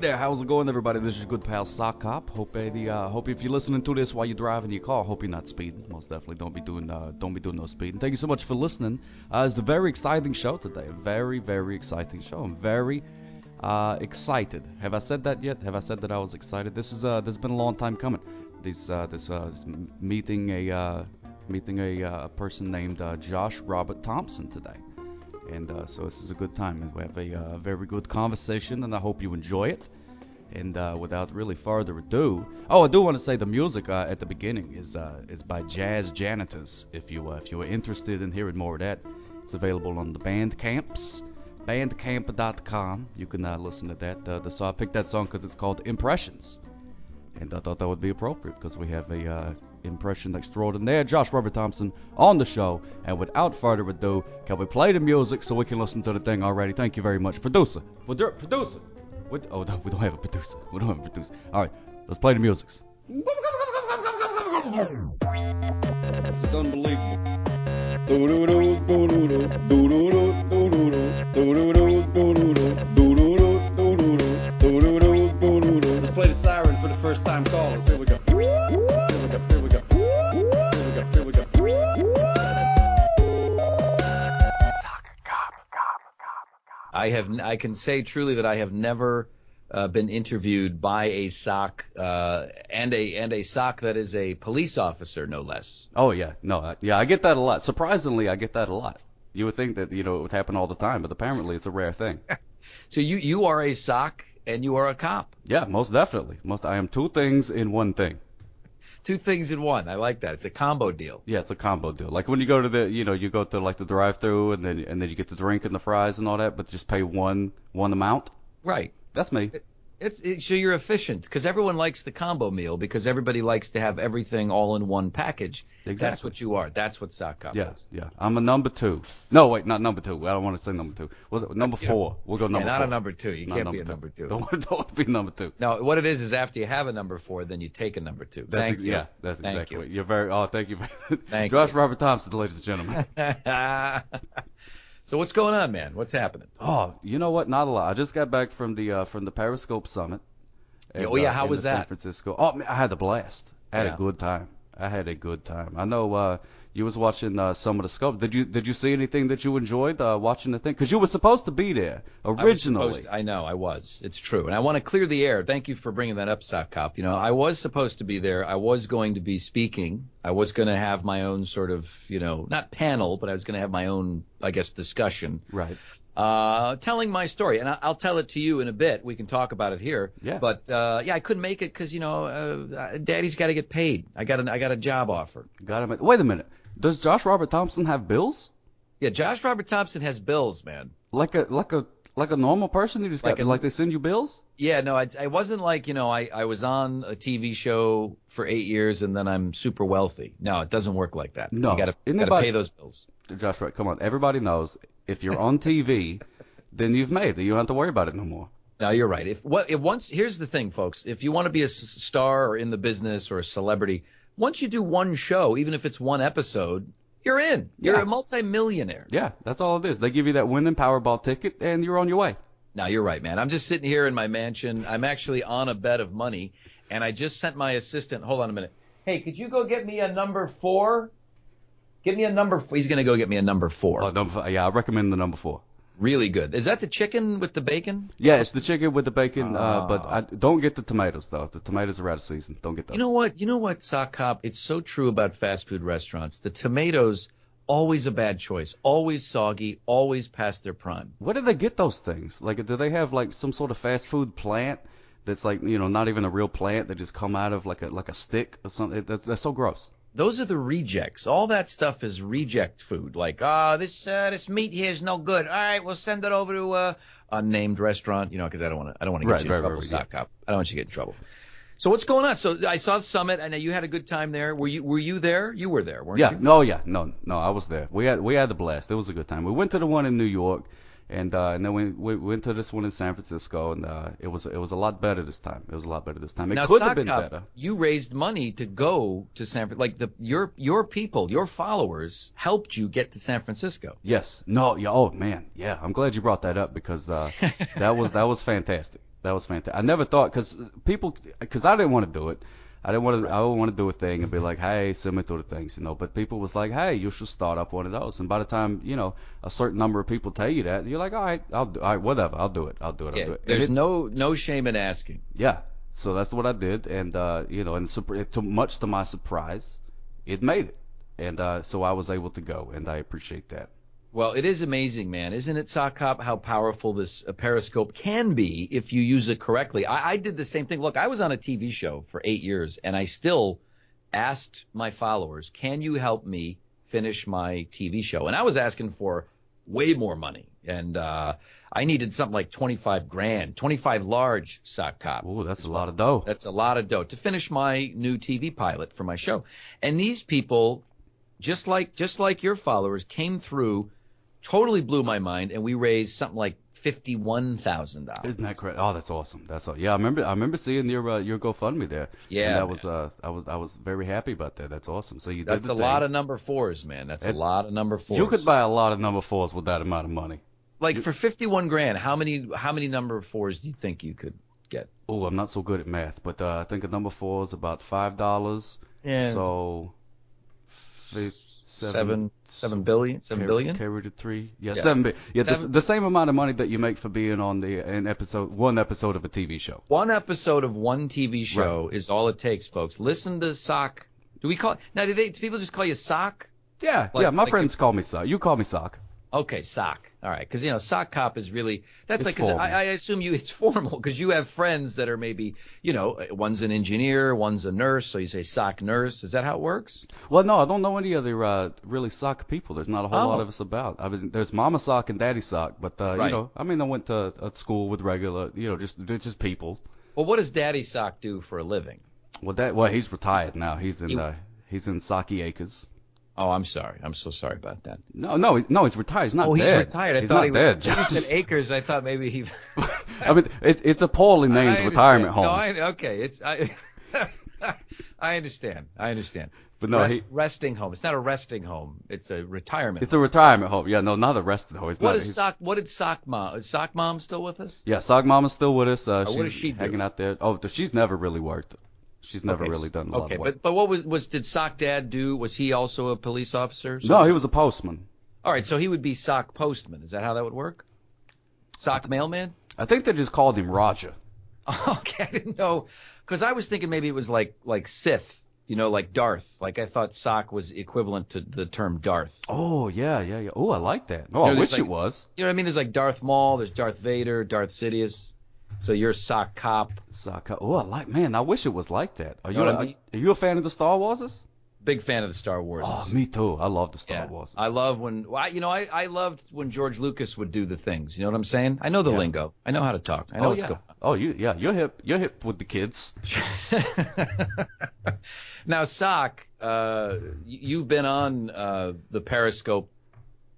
there, how's it going, everybody? This is good pal Sock Cop. Hope any, uh, hope if you're listening to this while you're driving your car, hope you're not speeding. Most definitely, don't be doing, uh, don't be doing no speeding. Thank you so much for listening. Uh, it's a very exciting show today. Very, very exciting show. I'm very uh, excited. Have I said that yet? Have I said that I was excited? This is, uh, this has been a long time coming. This, uh, this, uh, meeting a, uh, meeting a uh, person named uh, Josh Robert Thompson today and uh, so this is a good time. And we have a uh, very good conversation, and I hope you enjoy it. And uh, without really further ado, oh, I do want to say the music uh, at the beginning is uh, is by Jazz Janitors. If you uh, if you are interested in hearing more of that, it's available on the band Bandcamps, Bandcamp.com. You can listen to that. the song I picked that song because it's called Impressions, and I thought that would be appropriate because we have a impression extraordinaire, Josh Robert Thompson, on the show. And without further ado, can we play the music so we can listen to the thing already? Thank you very much. Producer. Producer. What? Oh, no, we don't have a producer. We don't have a producer. All right, let's play the music. This is unbelievable. The siren for the first time callers. Here we go. I have I can say truly that I have never uh, been interviewed by a sock uh, and a and a sock that is a police officer, no less. Oh yeah, no, yeah, I get that a lot. Surprisingly, I get that a lot. You would think that you know it would happen all the time, but apparently it's a rare thing. so you you are a sock and you are a cop. Yeah, most definitely. Most I am two things in one thing two things in one. I like that. It's a combo deal. Yeah, it's a combo deal. Like when you go to the, you know, you go to like the drive-through and then and then you get the drink and the fries and all that, but just pay one one amount. Right. That's me. It, it's it, so you're efficient because everyone likes the combo meal because everybody likes to have everything all in one package. Exactly. That's what you are. That's what sock cop yeah. Yeah, I'm a number two. No, wait, not number two. I don't want to say number two. Was it number four? We'll go number. Yeah, not four. a number two. You not can't be a two. number two. Don't don't be number two. No, what it is is after you have a number four, then you take a number two. That's thank ex- you. Yeah, that's thank exactly. You. What. You're very. Oh, thank you. thank Josh you. Robert Thompson, ladies and gentlemen. so what's going on, man? What's happening? Oh, you know what? Not a lot. I just got back from the uh, from the Periscope Summit. And, oh yeah, uh, how was that? San Francisco. Oh, man, I had a blast. I had Yeah. a good time. I had a good time. I know uh, you was watching uh, some of the scope. Did you did you see anything that you enjoyed uh, watching the thing? Because you were supposed to be there I originally. supposed- I know I was. It's true, and I want to clear the air. Thank you for bringing that up, Sock Cop. You know, I was supposed to be there. I was going to be speaking. I was going to have my own sort of, you know, not panel, but I was going to have my own, I guess, discussion, Right. uh, telling my story. And I, I'll tell it to you in a bit. We can talk about it here. Yeah. But uh, yeah, I couldn't make it because you know, uh, Daddy's got to get paid. I got a, I got a job offer. Got him. Wait a minute. Does Josh Robert Thompson have bills? Yeah, Josh Robert Thompson has bills, man. Like a like a like a normal person? You just Like got a- like they send you bills? Yeah, no, I, I wasn't like, you know, I, I was on a TV show for eight years and then I'm super wealthy. No, it doesn't work like that. No. You gotta, Isn't gotta pay those bills. Josh, right? Come on. Everybody knows if you're on TV, then you've made it. You don't have to worry about it no more. No, you're right. If what if once here's the thing, folks. If you want to be a s- star or in the business or a celebrity, once you do one show, even if it's one episode, you're in. You're Yeah. a multimillionaire. Yeah, that's all it is. They give you that winning Powerball ticket, and you're on your way. No, you're right, man. I'm just sitting here in my mansion. I'm actually on a bed of money, and I just sent my assistant. Hold on a minute. Hey, could you go get me a number four? Get me a number. Four. He's gonna go get me a number four. Oh, number four. Yeah, I recommend the number four. Really good. Is that the chicken with the bacon? Yeah, it's the chicken with the bacon, uh, but Ah. I, don't get the tomatoes though. The tomatoes are out of season. Don't get those. You know what? You know what, Sock Cop? It's so true about fast food restaurants. The tomatoes, always a bad choice. Always soggy. Always past their prime. Where do they get those things? Like, do they have like some sort of fast food plant that's like you know not even a real plant that just come out of like a like a stick or something? That's, that's so gross. Those are the rejects. All that stuff is reject food. Like, ah, this uh, this meat here is no good. All right, we'll send it over to uh, a unnamed restaurant. You know, because I don't want to. I don't want to get you in trouble, right, Sock Cop. I don't want you to get in trouble. So what's going on? So I saw the summit, and you had a good time there. Were you Were you there? You were there, weren't Yeah, you? no, yeah, no, no. I was there. We had we had the blast. It was a good time. We went to the one in New York, and uh, and then we, we went to this one in San Francisco, and uh, it was it was a lot better this time. It was a lot better this time. It now, could have been better. you raised money to go to San Fran. Like the your your people, your followers helped you get to San Francisco. Yes. No. Yeah. Oh man. Yeah. I'm glad you brought that up because uh, that was that was fantastic. That was fantastic. I never thought because people because I didn't want to do it. I didn't want to. I didn't want to do a thing and be like, "Hey, send me through the things," you know. But people was like, "Hey, you should start up one of those." And by the time you know a certain number of people tell you that, you're like, "All right, I'll do. All right, whatever. I'll do it. I'll do it. Yeah, I'll do it." There's it- no no shame in asking. yeah. So that's what I did, and uh, you know, and to much to my surprise, it made it, and uh, so I was able to go, and I appreciate that. Well, it is amazing, man, isn't it, Sock Cop, how powerful this uh, Periscope can be if you use it correctly. I, I did the same thing. Look, I was on a TV show for eight years, and I still asked my followers, "Can you help me finish my TV show?" And I was asking for way more money, and uh, I needed something like twenty-five grand, twenty-five large Sock Cop. Ooh, that's a lot of dough. That's a lot of dough to finish my new TV pilot for my show. And these people, just like just like your followers, came through, totally blew my mind, and we raised something like fifty-one thousand dollars. Isn't that correct? Oh, that's awesome. That's all. Yeah, I remember. I remember seeing your uh, your GoFundMe there. Yeah, and that was uh, I was I was very happy about that. That's awesome. So you That's did a the lot of number fours, man. That's a lot of number fours. You could buy a lot of number fours with that amount of money. like for fifty-one grand. How many how many number fours do you think you could get? Oh, I'm not so good at math, but uh, I think a number four is about five dollars. Yeah. So f- Seven seven billion seven Carry- billion. To three. Yeah, Yeah. seven. bi- Yeah, the, Seven- the same amount of money that you make for being on the an episode, one episode of a TV show. One episode of one TV show is all it takes, folks. Listen to Sock. Do we call now? Do they? Do people just call you Sock? Yeah, Like- yeah. My like friends call me sock. You call me sock. Okay, sock. All right, because you know, sock cop is really that's It's like 'cause. I, I assume you it's formal because you have friends that are maybe you know one's an engineer, one's a nurse, so you say sock nurse. Is that how it works? Well, no, I don't know any other uh, really sock people. There's not a whole Oh. lot of us about. I mean, there's Mama Sock and Daddy Sock, but uh, Right. you know, I mean, I went to a school with regular, you know, just just people. Well, what does Daddy Sock do for a living? Well, that well, he's retired now. He's in He- uh, he's in Saki Acres. Oh, I'm sorry. I'm so sorry about that. No, no, no, he's retired. He's not oh, dead. he's retired. I he's thought not he was. dead. When you said acres, I thought maybe he. I mean, it, it's a poorly I named retirement home. No, I, okay, it's I. I understand. I understand. But no, Rest- he- resting home. It's not a resting home. It's a retirement. It's a retirement home. Yeah, no, not a rested home. It's What not, is he's- sock? What did sock mom? Is sock mom still with us? Yeah, Sock mom is still with us. Uh, Uh, she's what does she do? hanging out there. Oh, she's never really worked. She's never Okay, really done a Okay, lot of work. but but what was was did sock dad do? Was he also a police officer? no, he was a postman. All right, so he would be sock postman. Is that how that would work? Sock mailman? I think they just called him Roger. Okay, I didn't know because I was thinking maybe it was like like Sith, you know, like Darth. Like I thought sock was equivalent to the term Darth. Oh yeah, yeah, yeah. Oh, I like that. Oh, You know, I wish it was. You know what I mean? There's like Darth Maul, there's Darth Vader, Darth Sidious. So you're sock cop. Sock. cop. Oh, I like. Man, I wish it was like that. Are you? Know a, I mean? Are you a fan of the Star Warses? Big fan of the Star Wars. Oh, me too. I love the Star Yeah. Wars. I love when well, I, you know I, I loved when George Lucas would do the things. You know what I'm saying? I know the Yeah. lingo. I know how to talk. I know oh what's yeah. going. Oh you yeah. You're hip. You're hip with the kids. now, Sock, uh, you've been on uh, the Periscope.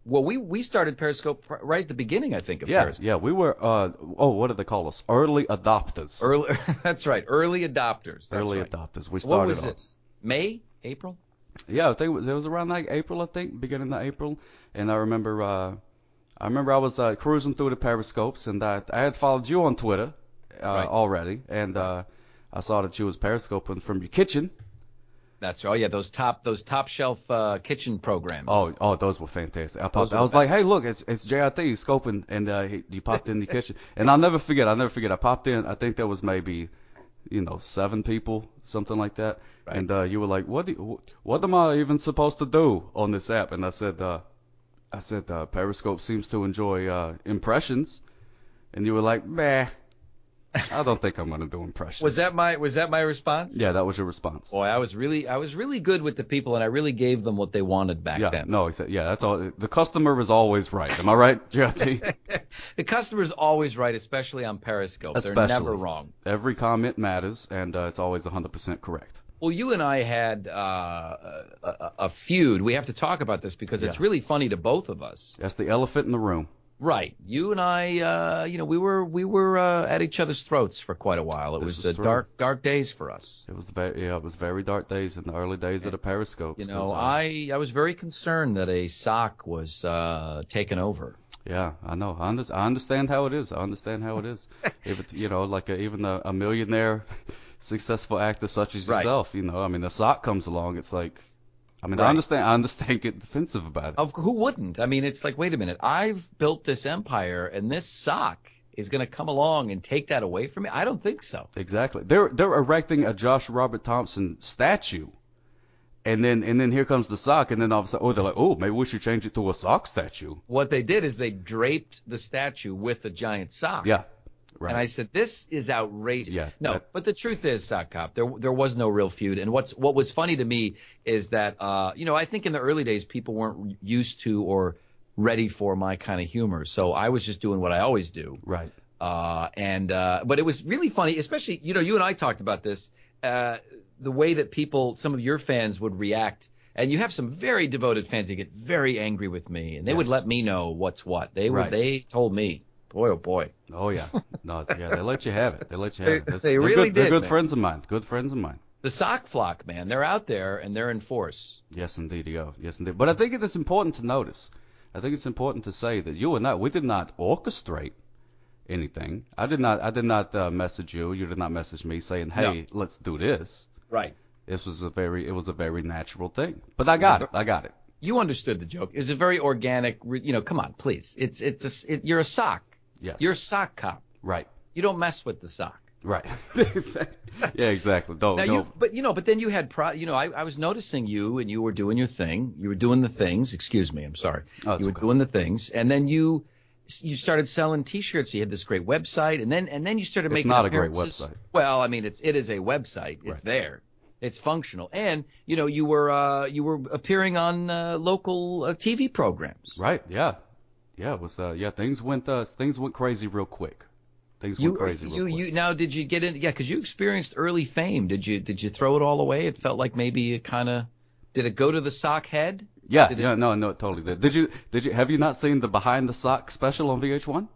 Well, we we started Periscope right at the beginning, I think, of Yeah, Periscope. yeah. We were. Uh, oh, what do they call us? Early adopters. Early, that's right. Early adopters. That's Early right. adopters. We started What was this? May, April? Yeah, I think it was, it was around like April, I think, beginning of April. And I remember, uh, I remember I was uh, cruising through the periscopes, and I, I had followed you on Twitter uh, Right. already, and uh, I saw that you was periscoping from your kitchen. That's right. Oh yeah, those top those top shelf uh, kitchen programs. Oh, oh, those were fantastic. I popped. I was like, hey, look, it's it's JRT scoping, and uh, he, you popped in the kitchen, and I'll never forget. I'll never forget. I popped in. I think there was maybe, you know, seven people, something like that. Right. And uh, you were like, what do you, what am I even supposed to do on this app? And I said, uh, I said, uh, Periscope seems to enjoy uh, impressions, and you were like, meh, I don't think I'm gonna do impressions. was that my was that my response? Yeah, that was your response. Boy, I was really I was really good with the people, and I really gave them what they wanted back yeah, then. no, he said, yeah, that's all. The customer is always right. Am I right, JRT? the customer's always right, especially on Periscope. They're never wrong. Every comment matters, and uh, it's always 100% correct. Well, you and I had uh, a, a, a feud. We have to talk about this because it's really funny to both of us. That's the elephant in the room. Right. You and I, uh, you know, we were we were uh, at each other's throats for quite a while. It This was is uh, dark dark days for us. It was the very, yeah, it was very dark days in the early days of the periscopes. You know, uh, I I was very concerned that a sock was uh, taken over. Yeah, I know. I, under, I understand how it is. I understand how it is. if it, you know, like a, even a, a millionaire, successful actor such as Right. yourself, you know, I mean, the sock comes along. It's like, I mean, I understand. I understand getting defensive about it. Of who wouldn't? I mean, it's like, wait a minute, I've built this empire, and this sock is going to come along and take that away from me. I don't think so. Exactly. They're they're erecting a Josh Robert Thompson statue, and then and then here comes the sock, and then all of a sudden, oh, they're like, oh, maybe we should change it to a sock statue. What they did is they draped the statue with a giant sock. Yeah. Right. And I said, "This is outrageous." Yeah, No, that- but the truth is, Sock Cop, there there was no real feud. And what's what was funny to me is that, uh, you know, I think in the early days people weren't used to or ready for my kind of humor, so I was just doing what I always do. right. Uh, and uh, but it was really funny, especially you know, you and I talked about this, uh, the way that people, some of your fans would react. And you have some very devoted fans that get very angry with me, and they would let me know what's what. They would, Right. they told me, boy, oh boy. Oh yeah. No, yeah, they let you have it. They let you They- have it. That's- they they're really good, They're good man. friends of mine. Good friends of mine. The sock flock, man, they're out there and they're in force. Yes, indeed, yo. Yes, indeed. But I think it is important to notice. I think it's important to say that you and I, we did not orchestrate anything. I did not. I did not uh, message you. You did not message me saying, "Hey, let's do this." Right. This was a very. It was a very natural thing. But I got it. I got it. You understood the joke. It's a very organic. You know, come on, please. It's it's a, s- it, you're a sock. Yes. You're a sock cop. right. You don't mess with the sock. Right. yeah, exactly. Don't. Now don't. you, but you know, but then you had pro. You know, I, I was noticing you and you were doing your thing. You were doing the things. Excuse me, I'm sorry. Oh, you were okay. doing the things, and then you you started selling T-shirts. You had this great website, and then and then you started making. It's not a great website. Well, I mean, it's it is a website. It's Right. there. It's functional, and you know, you were uh, you were appearing on uh, local uh, TV programs. Right. Yeah. Yeah. It was. Uh, yeah. Things went. Uh, things went crazy real quick. Things You, went crazy you, real quick. you now did you get in? Yeah, because you experienced early fame. Did you did you throw it all away? It felt like maybe it kind of did it go to the sock head? yeah. did it- Yeah. No. No. It totally did. Did you? Did you? Have you not seen the Behind the Sock special on VH1?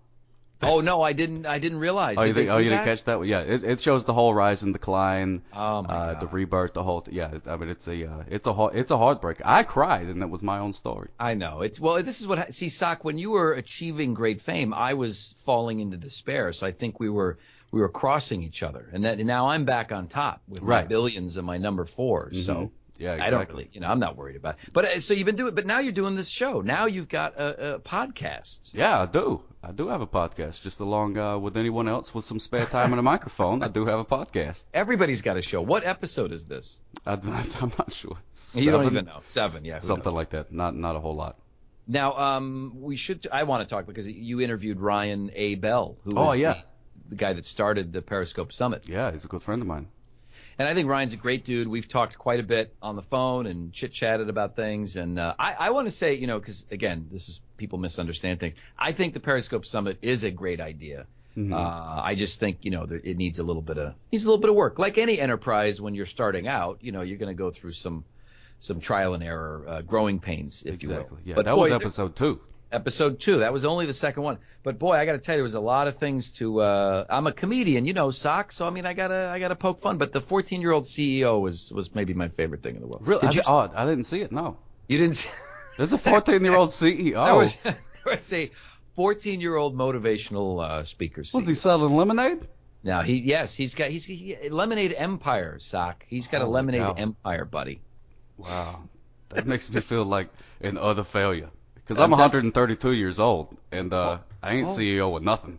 Oh no, I didn't. I didn't realize. Oh, you, didn't, oh, you didn't catch that? one? Yeah, it, it shows the whole rise and decline, Oh my uh, god. the rebirth, the whole. Yeah, it, I mean, it's a, uh, it's a, hard, it's a heartbreak. I cried, and it was my own story. I know. It's well. This is what ha- see, Sock. When you were achieving great fame, I was falling into despair. So I think we were we were crossing each other, and that and now I'm back on top with my billions and my number 4 So Mhm. Yeah, I don't exactly. really, you know, I'm not worried about it. But uh, so you've been doing, but now you're doing this show. Now you've got a, a podcast. Yeah, I do. I do have a podcast, just along uh, with anyone else with some spare time and a microphone. I do have a podcast. Everybody's got a show. What episode is this? I, am not sure. You don't Seven? even know. Seven, yeah. Something knows? like that. Not, not a whole lot. Now, um, we should. I want to talk because you interviewed Ryan A. Bell, who Oh, yeah. the, the guy that started the Periscope Summit. Yeah, he's a good friend of mine. And I think Ryan's a great dude. We've talked quite a bit on the phone and chit chatted about things. And uh, I, I want to say, you know, because again, this is people misunderstand things. I think the Periscope Summit is a great idea. Mhm. Uh, I just think, you know, it needs a little bit of needs a little bit of work. Like any enterprise, when you're starting out, you know, you're going to go through some some trial and error, uh, growing pains, if you exactly. will. Yeah, But that boy, was episode two. episode two. That was only the second one. But boy, I got to tell you, there was a lot of things to. Uh, I'm a comedian, you know, sock. So I mean, I gotta, I gotta poke fun. But the 14 year old CEO was was maybe my favorite thing in the world. Really? Did I, you? oh, I didn't see it. No. you didn't. See, There's a 14 year old CEO. there was, was a 14 year old motivational uh, speaker. was he selling lemonade? Now he, yes, he's got he's he, Lemonade Empire sock. He's got a Lemonade. Empire, buddy. Wow, that makes me feel like an utter failure. Because I'm 132 years old, and uh, I ain't oh. CEO with nothing.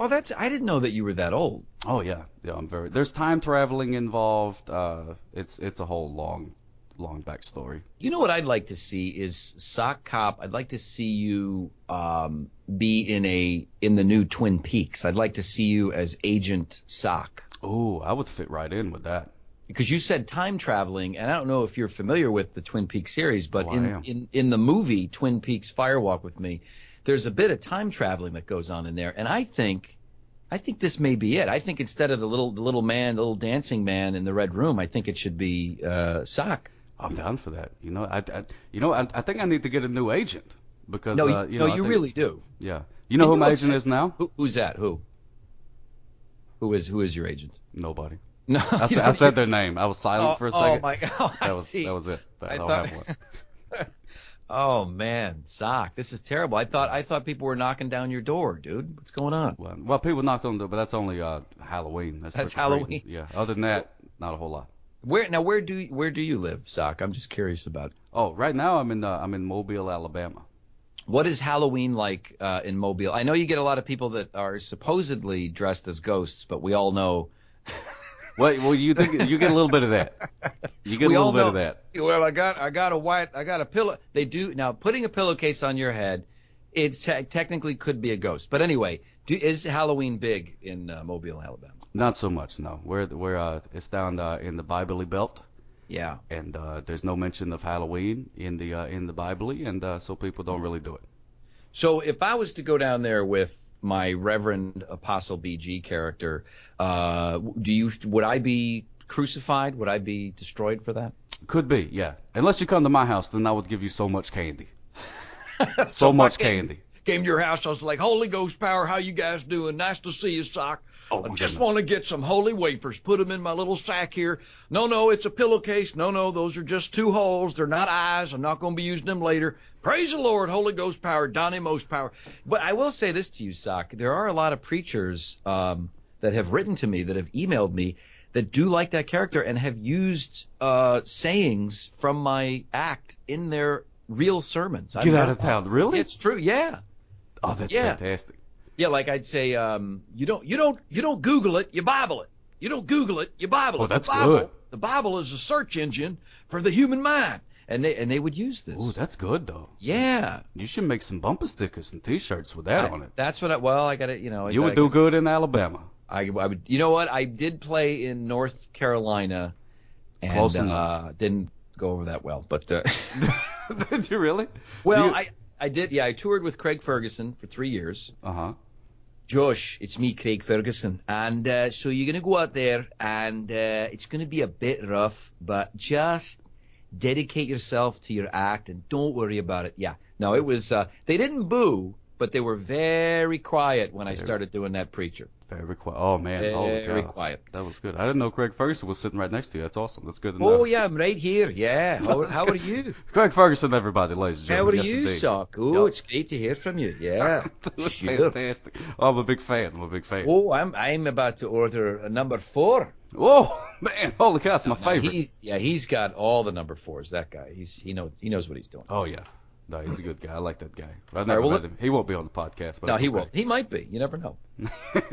Oh, that's I didn't know that you were that old. Oh yeah, yeah. I'm very. There's time traveling involved. Uh, it's it's a whole long, long backstory. You know what I'd like to see is Sock Cop. I'd like to see you um, be in a in the new Twin Peaks. I'd like to see you as Agent Sock Oh, I would fit right in with that. because you said time traveling, and I don't know if you're familiar with the Twin Peaks series, but Oh, in, in in the movie Twin Peaks Fire Walk with Me, there's a bit of time traveling that goes on in there, and I think. I think this may be it. I think instead of the little the little man, the little dancing man in the red room, I think it should be uh, Sock. I'm down for that. You know, I, I you know, I, I think I need to get a new agent because No, you, uh, you no, know, you think- really do. Yeah. You know who my agent is now? Who, who's that? Who? Who is who is your agent? Nobody. No, I, said, I said their name. I was silent oh, for a second. oh second. my God! I that was see. that was it. That, I I don't thought- have one. Oh man, sock. This is terrible. I thought I thought people were knocking down your door, dude. What's going on? Well, well people knock on the, door, but that's only uh Halloween. That's, That's. Halloween? Yeah. Other than that, not a whole lot. Where now? Where do where do you live, sock? I'm just curious about. Oh, right now I'm in uh, I'm in Mobile, Alabama. What is Halloween like uh, in Mobile? I know you get a lot of people that are supposedly dressed as ghosts, but we all know. Well, well, you think you get a little bit of that. You get we a all little bit know, of that. Well, I got I got a white I got a pillow. They do now putting a pillowcase on your head. It te- technically could be a ghost, but anyway, do, is Halloween big in uh, Mobile, Alabama? Not so much, no. We're we're uh, it's down uh, in the Bible Belt, Yeah. and uh, there's no mention of Halloween in the uh, in the Bible, and uh, so people don't really do it. So if I was to go down there with my Reverend Apostle BG character, uh, do you would I be crucified? Would I be destroyed for that? Could be, yeah. Unless you come to my house, then I would give you so much candy, so, if much candy. Came to your house, I was like, Holy Ghost power, how you guys doing? Nice to see you, sock. Oh, I just goodness. want to get some holy wafers, put them in my little sack here. No, no, it's a pillowcase. No, no, those are just two holes. They're not eyes. I'm not going to be using them later. Praise the Lord, Holy Ghost power, Donnie Most power. But I will say this to you, Sock. There are a lot of preachers um, that have written to me, that have emailed me, that do like that character and have used uh, sayings from my act in their real sermons. Get out of town, really? It's true, yeah. Oh, that's yeah. fantastic. Yeah, like I'd say, um, you don't, you don't, you don't Google it, you Bible it. You don't Google it, you Bible it. Oh, it. that's the Bible, good. The Bible is a search engine for the human mind, and they and they would use this. Ooh, that's good though. yeah, You should make some bumper stickers and T-shirts with that I- on it. that's what I. Well, I got to, you know. I You would gotta do guess- good in Alabama. I, I would. You know what? I did play in North Carolina, and uh, didn't go over that well. But uh, Did you really? well, You- I I did. Yeah, I toured with Craig Ferguson for three years. Uh huh. Josh, it's me, Craig Ferguson, and uh, so you're gonna go out there, and uh, it's gonna be a bit rough, but just dedicate yourself to your act and don't worry about it. Yeah, no, it was. Uh, they didn't boo, but they were very quiet when I started doing that preacher. Very quiet. Oh man. Very quiet. That was good. I didn't know Craig Ferguson was sitting right next to you. That's awesome. That's good oh, know. Oh yeah, I'm right here. Yeah. How, how are you? Craig Ferguson, everybody, ladies and gentlemen. How are yes, you. Sock? Oh, Yeah. it's great to hear from you. Yeah. Sure. fantastic. Oh, I'm a big fan. I'm a big fan. Oh, I'm I'm about to order a number four. Whoa, oh, man! Holy cow, that's my favorite. He's yeah, he's got all the number fours. That guy. He's he knows he knows what he's doing. Oh yeah. No, he's a good guy. I like that guy. I've right, never well, met him. He won't be on the podcast, but no, he okay. won't. He might be. You never know.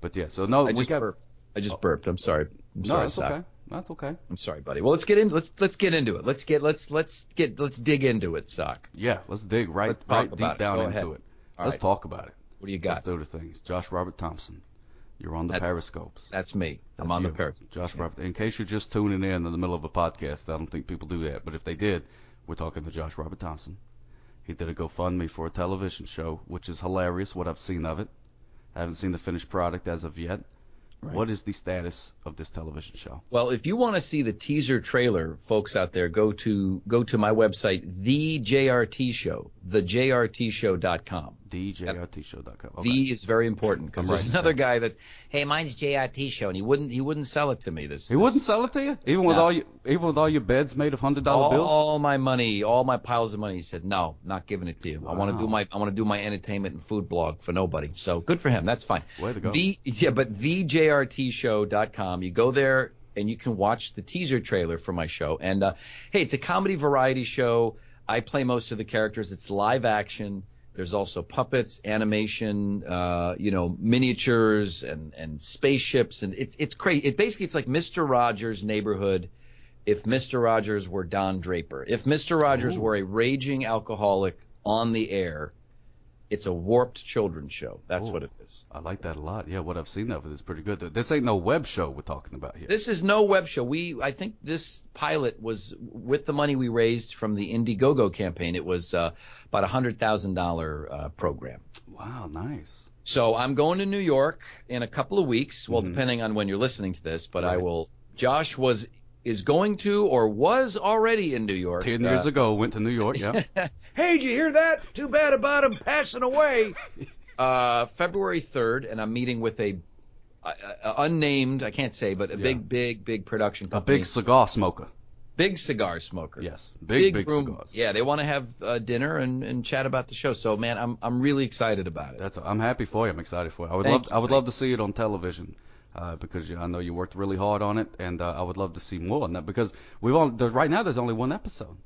but yeah, so no, I we just got. burped. I just burped. I'm sorry. I'm No, sorry, that's Sock. okay. That's okay. I'm sorry, buddy. Well, let's get in. Let's let's get into it. Let's get let's let's get let's dig into it, Sock. Yeah, let's dig right, Let's right deep it. down Go into ahead. it. All let's right. talk about it. What do you got? Let's do the things. Josh Robert Thompson, you're on the That's- periscopes. That's me. I'm That's on you. the periscope. Josh Robert. In case you're just tuning in in the middle of a podcast, I don't think people do that. But if they did, we're talking to Josh Robert Thompson. He did a GoFundMe for a television show, which is hilarious. What I've seen of it, I haven't seen the finished product as of yet. Right. What is the status of this television show? Well, if you want to see the teaser trailer, folks out there, go to go to my website, the JRT Show, thejrtshow.com. DJRTshow.com. Okay. The is very important because there's another guy that, hey, mine's JRT Show, and he wouldn't he wouldn't sell it to me. This he this- wouldn't sell it to you, even with No. all your even with all your beds made of hundred dollar bills. all my money, all my piles of money. He said, no, not giving it to you. I want to do my I want to do my entertainment and food blog for nobody. So good for him. That's fine. Way to go. The yeah, but thejrtshow.com. You go there and you can watch the teaser trailer for my show. And uh, hey, it's a comedy variety show. I play most of the characters. It's live action. There's also puppets, animation, uh, you know, miniatures and, and spaceships, and it's it's crazy. It basically it's like Mr. Rogers' Neighborhood. If Mr. Rogers were Don Draper, if Mr. Rogers Ooh. were a raging alcoholic on the air, it's a warped children's show. That's Ooh. what it is. I like that a lot. Yeah, what I've seen of it is pretty good. This ain't no web show we're talking about here. This is no web show. We I think this pilot was with the money we raised from the Indiegogo campaign. It was uh, about a hundred thousand dollar uh, program. Wow, nice. So I'm going to New York in a couple of weeks. Well, Mhm. depending on when you're listening to this, but I will. Josh was is going to or was already in New York. Ten years Uh, ago, went to New York. Yeah. hey, did you hear that? Too bad about him passing away. Uh, February 3rd, and I'm meeting with a, uh unnamed, I can't say, but a Yeah. big, big, big production a big cigar smoker. Big cigar smoker. Yes, big big, room. cigars. Yeah, they want to have uh, dinner and, and chat about the show. So man, I'm I'm really excited about it. That's I'm happy for you. I'm excited for you. I would Thank love you. I would love to see it on television. Uh, because I know you worked really hard on it, and uh, I would love to see more on that. Because we've all right now there's only one episode.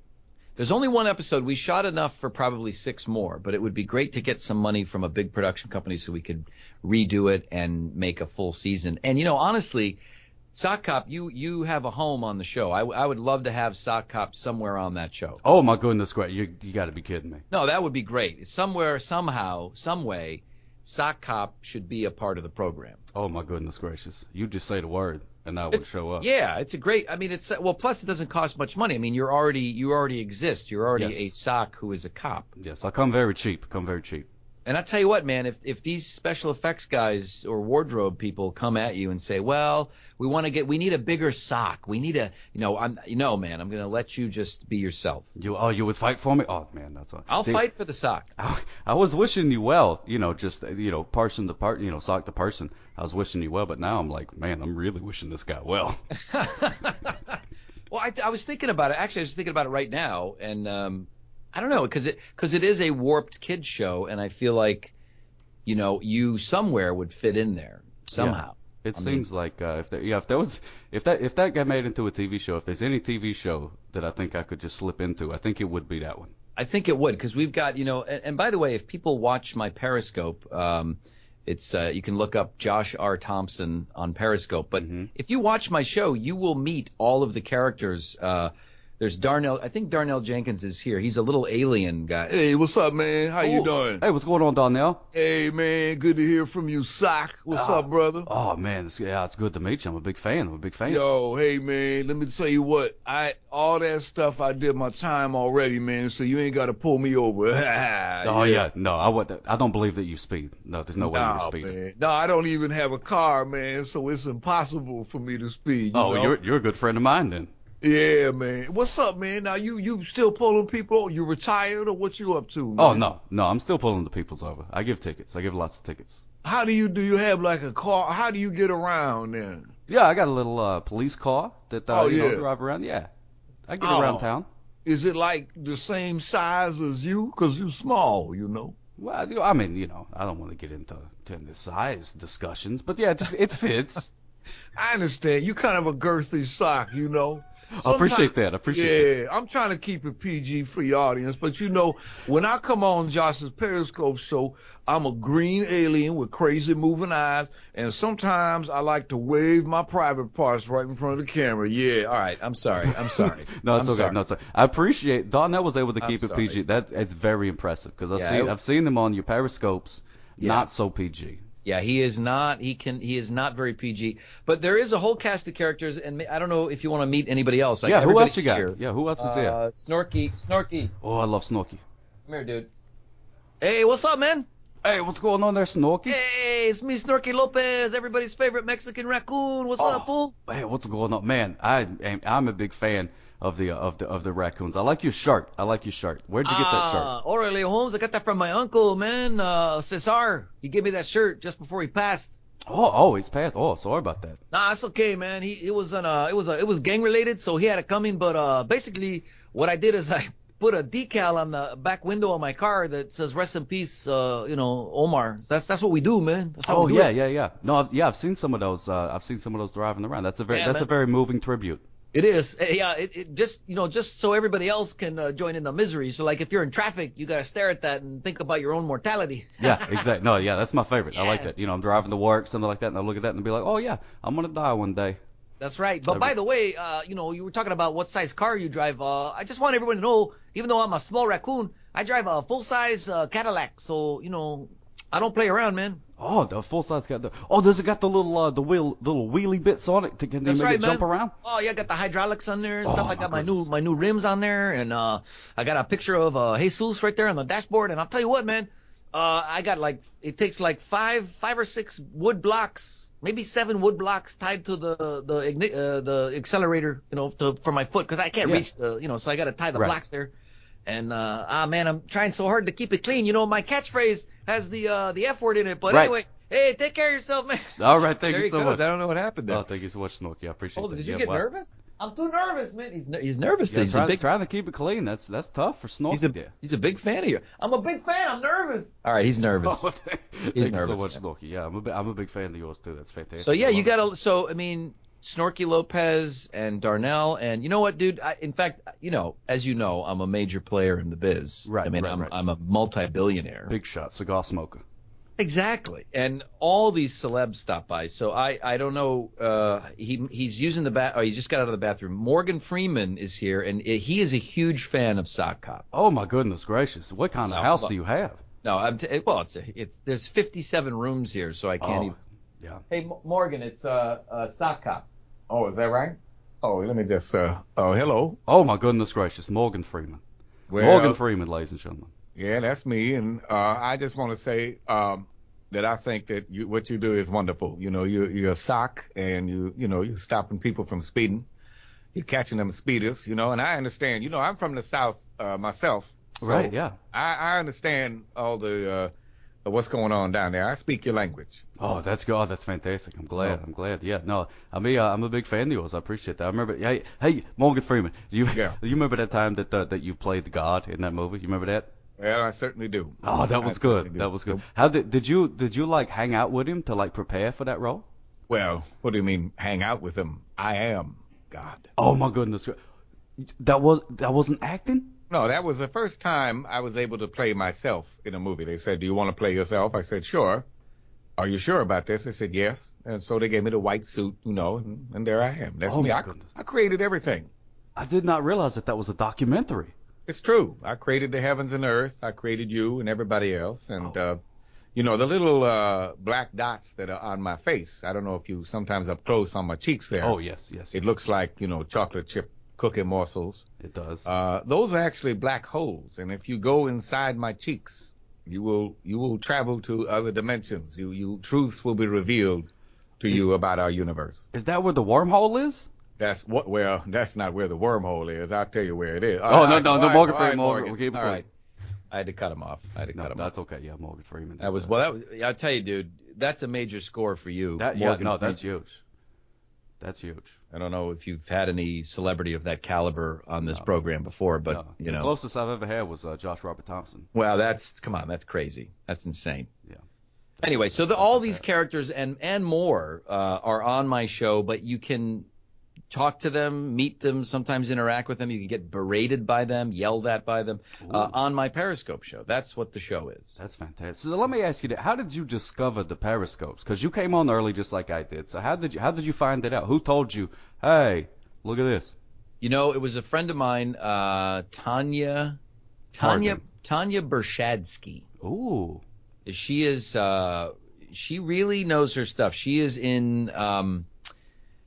There's only one episode. We shot enough for probably six more, but it would be great to get some money from a big production company so we could redo it and make a full season. And you know, honestly, Sock Cop, you you have a home on the show. I, I would love to have Sock Cop somewhere on that show. Oh my goodness! You you got to be kidding me. No, that would be great. Somewhere, somehow, some way, Sock Cop should be a part of the program. Oh my goodness gracious! You just say the word, and I would show up. Yeah, it's a great. I mean, it's well. Plus, it doesn't cost much money. I mean, you're already you already exist. You're already Yes. a sock who is a cop. Yes, I come very cheap. Come very cheap. And I tell you what, man, if if these special effects guys or wardrobe people come at you and say, "Well, we want to get, we need a bigger sock. We need a, you know, I'm, you know, man, I'm gonna let you just be yourself. You oh you would fight for me? Oh man, that's all. I'll See, fight for the sock." I, I was wishing you well, you know, just you know, person to part, you know, sock to person. I was wishing you well, but now I'm like, man, I'm really wishing this guy well. Well, I, I was thinking about it. Actually, I was thinking about it right now, and um, I don't know because it because it is a warped kid show, and I feel like, you know, you somewhere would fit in there somehow. It I seems like uh, if there, yeah, if there was if that if that got made into a TV show, if there's any TV show that I think I could just slip into, I think it would be that one. I think it would because we've got you know. And, and by the way, if people watch my Periscope, um, it's uh, you can look up Josh R. Thompson on Periscope. But Mhm. if you watch my show, you will meet all of the characters. Uh, there's Darnell. I think Darnell Jenkins is here. He's a little alien guy. Hey, what's up, man? How you Ooh. doing? Hey, what's going on, Darnell? Hey, man, good to hear from you, Sock. What's Ah. up, brother? Oh man, it's, yeah, it's good to meet you. I'm a big fan. I'm a big fan. Yo, hey, man, let me tell you what. I all that stuff I did my time already, man. So you ain't got to pull me over. oh yeah. no, I would. I don't believe that you speed. No, there's no way you're Nah, speeding. man. No, I don't even have a car, man. So it's impossible for me to speed. You Oh, know? you're you're a good friend of mine then. Yeah, man. What's up, man? Now you you still pulling people? You retired or what you up to? Man? Oh no, no, I'm still pulling the people's over. I give tickets. I give lots of tickets. How do you do? You have like a car? How do you get around then? Yeah, I got a little uh, police car that uh, Oh, you know drive around. Yeah, I get Oh. around town. Is it like the same size as you? Cause you're small, you know. Well, I mean, you know, I don't want to get into into size discussions, but yeah, it, it fits. I understand. You kind of a girthy sock, you know. I appreciate that. I appreciate it. yeah, I'm trying to keep it PG for your audience, but you know, when I come on Josh's Periscope show, I'm a green alien with crazy moving eyes, and sometimes I like to wave my private parts right in front of the camera. Yeah, All right, I'm sorry. I'm sorry. No, it's I'm okay. sorry. No, it's okay. I appreciate Darnell was able to I'm keep it sorry. PG. That it's very impressive because I've Yeah, seen I've seen them on your periscopes, Yeah. not so PG. Yeah, he is not. He can. He is not very PG. But there is a whole cast of characters, and I don't know if you want to meet anybody else. Like yeah, who else you got? here. Yeah, who else is here? Uh, Snorky, Snorky, Oh, I love Snorky. come here, dude. Hey, what's up, man? Hey, what's going on there, Snorky? Hey, it's me, Snorky Lopez, everybody's favorite Mexican raccoon. What's Oh. up, fool? Hey, what's going on, man? I am I'm a big fan of the of the of the raccoons. I like your shirt. I like your shirt. Where'd you get that shirt? Orale Holmes, I got that from my uncle, man. Uh, Cesar. He gave me that shirt just before he passed. Oh, oh, he's passed. Oh, sorry about that. Nah, it's okay, man. He it was an uh, it was a, it was gang related, so he had it coming. But uh, basically, what I did is I put a decal on the back window of my car that says "Rest in peace," uh, you know, Omar. That's that's what we do, man. That's how Oh we do yeah, it. yeah, yeah. No, I've, yeah, I've seen some of those. Uh, I've seen some of those driving around. That's a very Yeah, that's man. a very moving tribute. It is. Eh, Yeah, it, it just you know just so everybody else can uh, join in the misery. So like if you're in traffic, you gotta stare at that and think about your own mortality. Yeah, exactly. No, yeah, that's my favorite. I like that. You know, I'm driving to work, something like that, and I look at that and be like, oh yeah, I'm gonna die one day. That's right. But by the way, uh, you know, you were talking about what size car you drive. Uh, I just want everyone to know, even though I'm a small raccoon, I drive a full size uh, Cadillac. So you know, I don't play around, man. Oh, the full size got the. Oh, does it got the little uh, the wheel little wheelie bits on it? To, can they That's make right, it jump around? Oh yeah, I got the hydraulics on there and Oh, stuff. I got my new my new rims on there, and uh, I got a picture of uh, Jesus right there on the dashboard. And I'll tell you what, man, uh, I got like it takes like five five or six wood blocks, maybe seven wood blocks tied to the the igni- uh, the accelerator, you know, to, for my foot because I can't Yeah. reach the, you know, so I got to tie the Right. blocks there. And uh, ah man, I'm trying so hard to keep it clean. You know, my catchphrase has the uh, the F word in it, but Right. anyway, hey, take care of yourself, man. All right, thank there you so goes. much. I don't know what happened there. Oh, thank you so much, Snorky. I appreciate Oh, that. did you Yeah, get wow. nervous? I'm too nervous, man. He's ner- he's nervous. Yeah, he's try, a big trying to keep it clean. That's that's tough for Snorky he's a there. he's a big fan of you. I'm a big fan. I'm nervous. All right, he's nervous. Oh, thank He's you so nervous, much, man. Snorky. Yeah, I'm a, bi- I'm a big fan of yours too. That's fantastic. So yeah, you got to. So I mean, Snorky Lopez and Darnell, and you know what, dude? I, in fact, you know, as you know, I'm a major player in the biz. Right, I mean, right, I'm right. I'm a multi-billionaire. big shot, cigar smoker. Exactly. And all these celebs stop by. So I, I don't know. Uh, he he's using the bath. Oh, he just got out of the bathroom. Morgan Freeman is here, and he is a huge fan of Sock Cop. Oh my goodness gracious! What kind of No, house look. do you have? No, I'm t- well, it's it's there's 57 rooms here, so I can't Oh, even. yeah. Hey, M- Morgan, it's uh, uh Sock Cop. Oh, is that right? Oh, let me just. Uh, oh, hello. Oh my goodness gracious, Morgan Freeman. Well, Morgan Freeman, ladies and gentlemen. Yeah, that's me, and uh, I just want to say um, that I think that you, what you do is wonderful. You know, you, you're a sock, and you you know you're stopping people from speeding. You're catching them speeders. You know, and I understand. You know, I'm from the south uh, myself. so right? Yeah. I, I understand all the uh, what's going on down there. I speak your language. Oh, that's good. Oh, that's fantastic. I'm glad. Oh. I'm glad. Yeah. No, I mean, uh, I'm a big fan of yours. I appreciate that. I remember. Hey, hey, Morgan Freeman. You Yeah. you remember that time that uh, that you played God in that movie? You remember that? Well, I certainly do. Oh, that was certainly good. That was good. How did did you did you like hang out with him to like prepare for that role? Well, what do you mean hang out with him? I am God. Oh my goodness. That was that wasn't acting. No, that was the first time I was able to play myself in a movie. They said, "Do you want to play yourself?" I said, "Sure." Are you sure about this? I said, "Yes." And so they gave me the white suit, you know, and, and there I am. That's Oh, me. I. I created everything. I did not realize that that was a documentary. It's true. I created the heavens and earth. I created you and everybody else. And, Oh. uh, you know, the little uh, black dots that are on my face. I don't know if you sometimes up close on my cheeks there. Oh yes, yes. It yes. looks like, you know, chocolate chip cookie morsels. It does. Uh, those are actually black holes, and if you go inside my cheeks, you will you will travel to other dimensions. You you truths will be revealed to you about our universe. Is that where the wormhole is? That's what. Well, that's not where the wormhole is. I'll tell you where it is. Oh, no, no, no, Morgan Freeman, Morgan, we'll keep it All right. I had to cut him off. I had to cut him off. that's okay. Yeah, Morgan Freeman. That was well. That was. I'll tell you, dude. That's a major score for you. That yeah, no, that's huge. That's huge. I don't know if you've had any celebrity of that caliber on this program before, but No, you the know. closest I've ever had was uh, Josh Robert Thompson. Well, that's come on, that's crazy. That's insane. Yeah. Anyway, so the, all these characters and and more uh, are on my show, but you can talk to them, meet them, sometimes interact with them. You can get berated by them, yelled at by them uh, on my Periscope show. That's what the show is. That's fantastic. So let me ask you that: How did you discover the periscopes? Because you came on early, just like I did. So how did you how did you find it out? Who told you? Hey, look at this. You know, it was a friend of mine, uh, Tanya, Tanya. Tanya Bershadsky. Ooh. She is, uh, she really knows her stuff. She is in, um,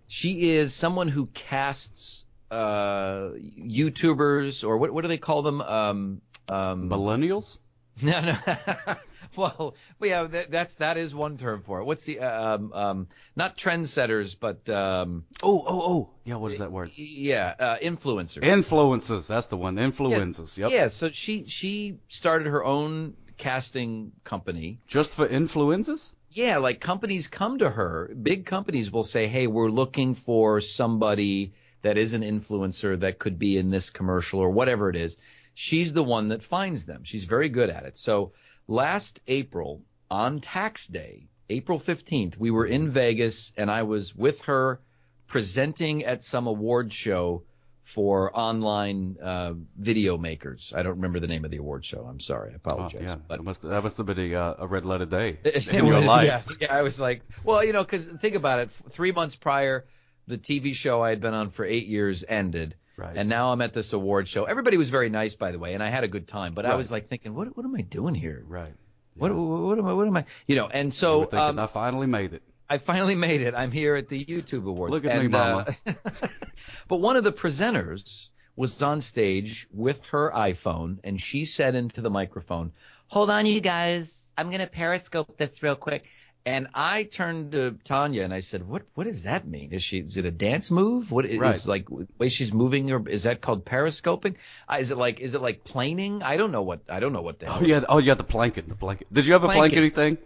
she is someone who casts, uh, YouTubers or what, what do they call them? Um, um, Millennials? no, no. well, yeah, that, that's, that is one term for it. What's the, uh, um, um, not trendsetters, but, um, Oh, oh, oh. Yeah, what is that word? yeah, uh, influencers. Influencers. That's the one. Influencers. Yep. Yeah, so she she started her own casting company. Just for influencers? Yeah, like companies come to her, big companies will say, "Hey, we're looking for somebody that is an influencer that could be in this commercial or whatever it is." She's the one that finds them. She's very good at it. So, last April on tax day, April 15th, we were in Vegas and I was with her presenting at some award show for online uh, video makers. I don't remember the name of the award show. I'm sorry. I apologize. Oh, yeah. But That must, that must have been a, uh, a red letter day it in your was, life. Yeah, yeah, I was like, well, you know, because think about it. Three months prior, the TV show I had been on for eight years ended. Right. And now I'm at this award show. Everybody was very nice, by the way, and I had a good time. But I was like thinking, what what am I doing here? Right. What, what what am I what am I? You know. And You so were thinking, um, I finally made it. I finally made it. I'm here at the YouTube Awards. Look at me, and, mama. uh, but one of the presenters was on stage with her iPhone, and she said into the microphone, "Hold on, you guys. I'm gonna Periscope this real quick." And I turned to Tanya and I said, "What? What does that mean? Is she? Is it a dance move? What is Right. like the way she's moving? Or is that called periscoping? Uh, is it like? Is it like planing? I don't know what. I don't know what the. Oh, yeah. Oh, you got the blanket. The blanket. Did you ever plank Planking. anything?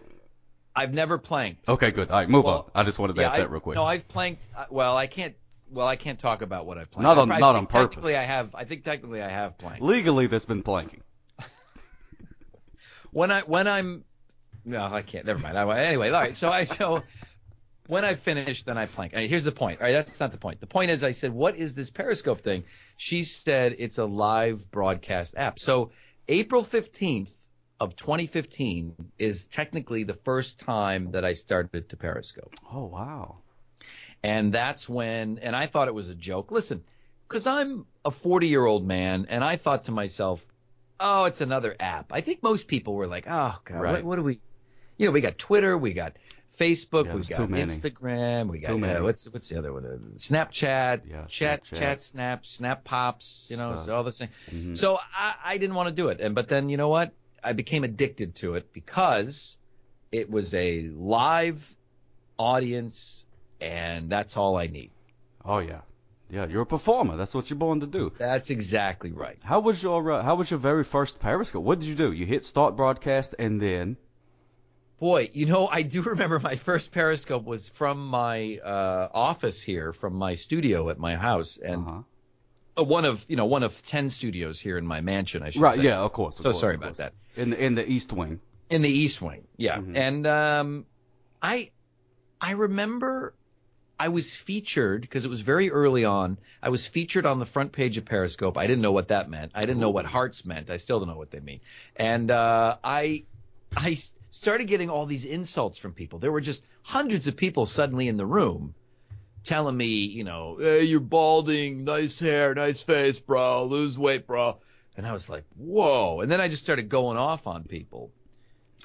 I've never planked. Okay, good. All right, move Well, on. I just wanted to ask I, that real quick. No, I've planked. uh, Well, I can't. Well, I can't talk about what I've planked. Not on- I, not on Technically, purpose. I have. I think technically I have planked. Legally, there's been planking. when I when I'm no, I can't. Never mind. I, anyway, all right. So I so when I finish, then I plank. All right, here's the point. All right, that's not the point. The point is, I said, what is this Periscope thing? She said it's a live broadcast app. So April fifteenth of 2015 is technically the first time that I started to Periscope. Oh wow. And that's when, and I thought it was a joke. Listen, because I'm a 40 year old man, and I thought to myself, oh, it's another app. I think most people were like, oh, God, Right. what, what do we, you know, we got Twitter, we got Facebook, Yeah, we got. Instagram, we got, uh, what's, what's the other one? Uh, Snapchat, Yeah, chat, Snapchat. chat, snap, snap pops, you know, so all this thing. Mhm. So I, I didn't want to do it. And, but then, you know what? I became addicted to it because it was a live audience and that's all I need. Oh yeah. Yeah, you're a performer. That's what you're born to do. That's exactly right. How was your uh, How was your very first Periscope? What did you do? You hit start broadcast and then. Boy, you know, I do remember my first Periscope was from my uh, office here, from my studio at my house, and Uh-huh. Uh, one of you know one of ten studios here in my mansion. I should Right. say. Yeah. Of course. Of So course, sorry of about course. that. In the in the East Wing. In the East Wing, yeah. Mhm. And um, I I remember I was featured because it was very early on. I was featured on the front page of Periscope. I didn't know what that meant. I didn't know what hearts meant. I still don't know what they mean. And uh, I I started getting all these insults from people. There were just hundreds of people suddenly in the room telling me, you know, hey, you're balding, nice hair, nice face, bro, lose weight, bro. And I was like, whoa. And then I just started going off on people.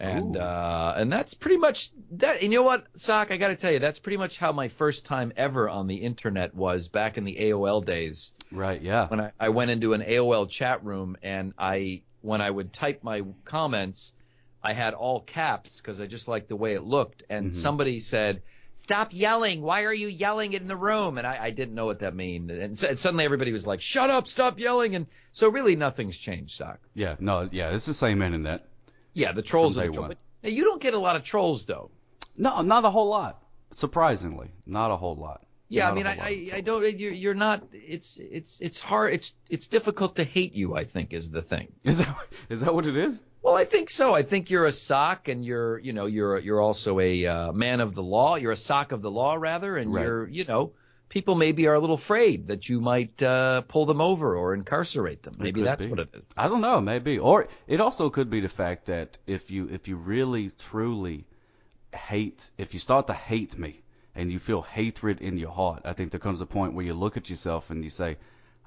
And Ooh. uh and that's pretty much that and you know what, Sock, I gotta tell you, that's pretty much how my first time ever on the internet was back in the AOL days Right. Yeah. when I, I went into an AOL chat room and I when I would type my comments, I had all caps because I just liked the way it looked. And Mhm. somebody said, "Stop yelling! Why are you yelling in the room?" And I, I didn't know what that mean. And, so, and suddenly everybody was like, "Shut up! Stop yelling!" And so really nothing's changed, Sock. Yeah. No. Yeah. It's the same internet. Yeah, the trolls are the troll- one. but- Now, you don't get a lot of trolls though. No, not a whole lot. Surprisingly, not a whole lot. Yeah, I mean, I, I, I don't. You're, you're not. It's, it's, it's hard. It's, it's difficult to hate you. I think is the thing. Is that is that what it is? Well, I think so. I think you're a sock, and you're, you know, you're, you're also a uh, man of the law. You're a sock of the law, rather, and Right. you're, you know, people maybe are a little afraid that you might uh, pull them over or incarcerate them. Maybe that's be. what it is. I don't know, maybe. Or it also could be the fact that if you if you really truly hate if you start to hate me and you feel hatred in your heart, I think there comes a point where you look at yourself and you say,